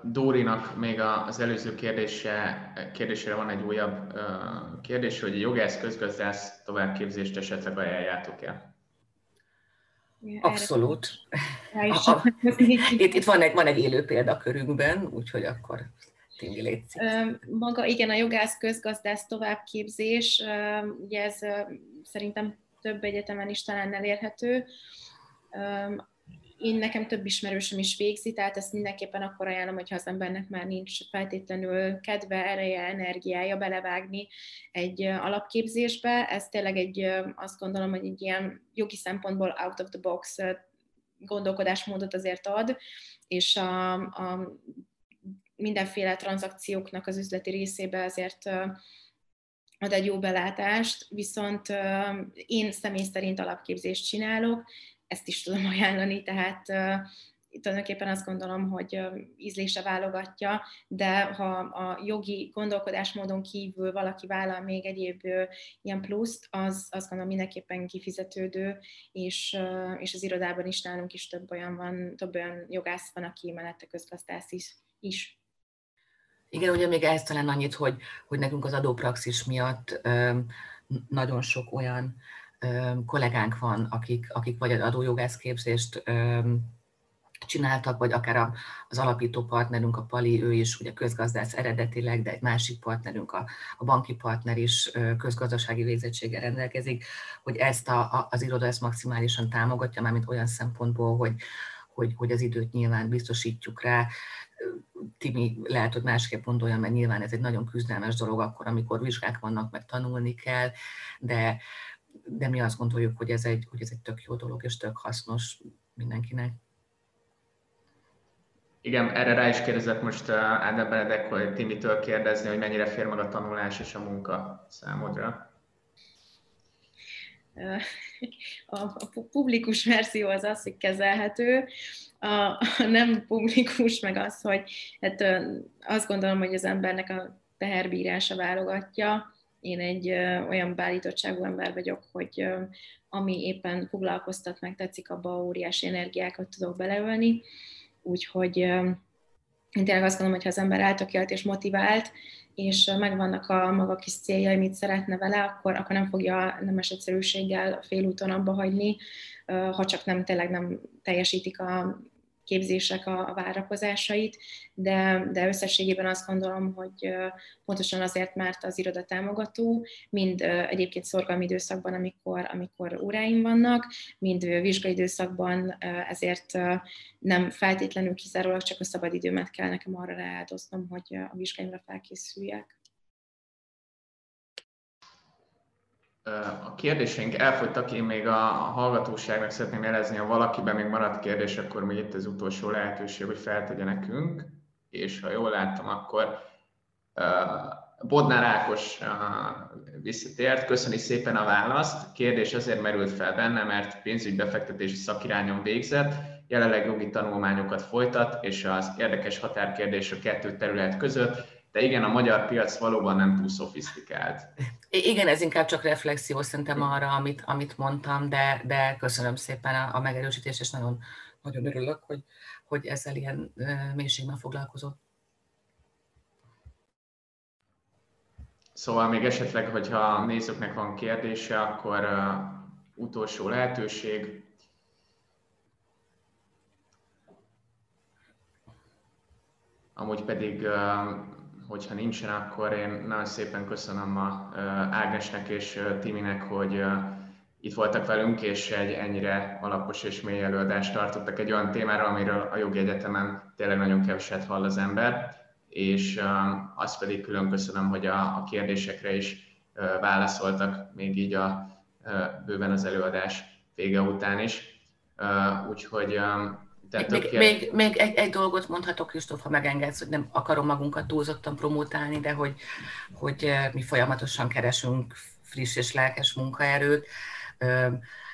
Dórinak még az előző kérdése, kérdésére van egy újabb kérdés, hogy jogász közgazdász továbbképzést esetleg ajánljátok-e? Abszolút. itt, itt van, egy, van egy élő példakörünkben, úgyhogy akkor Timi létszik. Maga, igen, a jogász közgazdász továbbképzés, ugye ez szerintem több egyetemen is talán elérhető én nekem több ismerősöm is végzi, tehát ezt mindenképpen akkor ajánlom, hogyha az embernek már nincs feltétlenül kedve, ereje, energiája belevágni egy alapképzésbe. Ez tényleg egy, azt gondolom, hogy egy ilyen jogi szempontból out of the box gondolkodásmódot azért ad, és a, a mindenféle tranzakcióknak az üzleti részébe azért ad egy jó belátást, viszont én személy szerint alapképzést csinálok, ezt is tudom ajánlani, tehát tulajdonképpen azt gondolom, hogy ízlése válogatja, de ha a jogi gondolkodásmódon kívül valaki vállal még egyéb ilyen pluszt, az azt gondolom mindenképpen kifizetődő, és, és az irodában is nálunk is több olyan van, több olyan jogász van, aki mellette közgazdász is. is. Igen, ugye még ehhez talán annyit, hogy, hogy nekünk az adópraxis miatt nagyon sok olyan kollégánk van, akik, akik vagy az adójogász képzést csináltak, vagy akár az alapító partnerünk, a Pali, ő is ugye közgazdász eredetileg, de egy másik partnerünk, a, a banki partner is közgazdasági végzettséggel rendelkezik, hogy ezt a, a, az iroda ezt maximálisan támogatja, mármint olyan szempontból, hogy, hogy, hogy az időt nyilván biztosítjuk rá. Timi lehet, hogy másképp gondolja, mert nyilván ez egy nagyon küzdelmes dolog akkor, amikor vizsgák vannak, meg tanulni kell, de, de mi azt gondoljuk, hogy ez egy, hogy ez egy tök jó dolog, és tök hasznos mindenkinek. Igen, erre rá is kérdezett most uh, Ádám Benedek, hogy Timitől kérdezni, hogy mennyire fér meg a tanulás és a munka számodra. A publikus verzió az az, hogy kezelhető, a nem publikus meg az, hogy hát azt gondolom, hogy az embernek a teherbírása válogatja, én egy olyan beállítottságú ember vagyok, hogy ami éppen foglalkoztat, meg tetszik, abba óriási energiákat tudok beleölni. Úgyhogy én tényleg azt gondolom, hogy ha az ember eltökélt és motivált, és megvannak a maga kis céljai, mit szeretne vele, akkor, akkor nem fogja nemes egyszerűséggel félúton abba hagyni, ha csak nem tényleg nem teljesítik a képzések a, a várakozásait, de, de összességében azt gondolom, hogy pontosan azért, mert az iroda támogató, mind egyébként szorgalmi időszakban, amikor, amikor óráim vannak, mind vizsgai időszakban, ezért nem feltétlenül kizárólag csak a szabadidőmet kell nekem arra rááldoznom, hogy a vizsgáimra felkészüljek. A kérdéseink elfogytak, én még a hallgatóságnak szeretném jelezni, ha valakiben még maradt kérdés, akkor még itt az utolsó lehetőség, hogy feltegye nekünk, és ha jól láttam, akkor Bodnár Ákos visszatért, köszöni szépen a választ. Kérdés azért merült fel benne, mert pénzügybefektetési szakirányon végzett, jelenleg jogi tanulmányokat folytat, és az érdekes határkérdés a kettő terület között, de igen, a magyar piac valóban nem túl szofisztikált. Igen, ez inkább csak reflexió szerintem arra, amit, amit mondtam, de, de köszönöm szépen a, a megerősítést, és nagyon, nagyon örülök, hogy, hogy ezzel ilyen mélységben foglalkozott. Szóval még esetleg, hogyha a nézőknek van kérdése, akkor uh, utolsó lehetőség. Amúgy pedig uh, hogyha nincsen, akkor én nagyon szépen köszönöm a Ágnesnek és Timinek, hogy itt voltak velünk, és egy ennyire alapos és mély előadást tartottak egy olyan témára, amiről a jogi egyetemen tényleg nagyon keveset hall az ember, és azt pedig külön köszönöm, hogy a, a kérdésekre is válaszoltak, még így a bőven az előadás vége után is. Úgyhogy tehát még, még, még egy, egy dolgot mondhatok, Kristóf, ha megengedsz, hogy nem akarom magunkat túlzottan promotálni, de hogy, hogy mi folyamatosan keresünk friss és lelkes munkaerőt.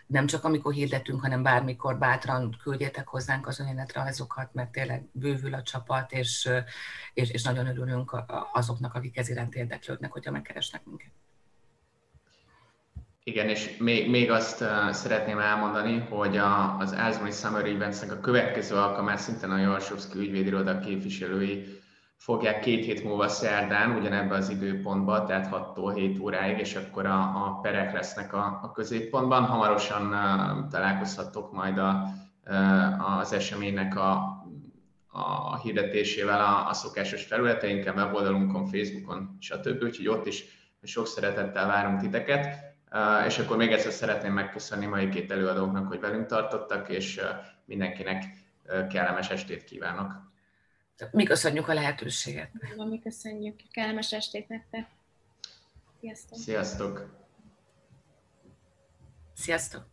Nem csak amikor hirdetünk, hanem bármikor bátran küldjétek hozzánk az önéletrajzokat, mert tényleg bővül a csapat, és, és, és nagyon örülünk azoknak, akik ez iránt érdeklődnek, hogyha megkeresnek minket. Igen, és még, még azt uh, szeretném elmondani, hogy a, az Ázmai Summer events a következő alkalmát szintén a Jarsovszki ügyvédiroda képviselői fogják két hét múlva szerdán, ugyanebben az időpontban, tehát 6-tól 7 óráig, és akkor a, a perek lesznek a, a középpontban. Hamarosan uh, találkozhattok majd a, uh, az eseménynek a, a hirdetésével a, a szokásos felületeinken, weboldalunkon, Facebookon, stb. Úgyhogy ott is sok szeretettel várunk titeket. És akkor még egyszer szeretném megköszönni mai két előadóknak, hogy velünk tartottak, és mindenkinek kellemes estét kívánok. Mi köszönjük a lehetőséget. Mi köszönjük. Kellemes estét nektek. Sziasztok. Sziasztok. Sziasztok.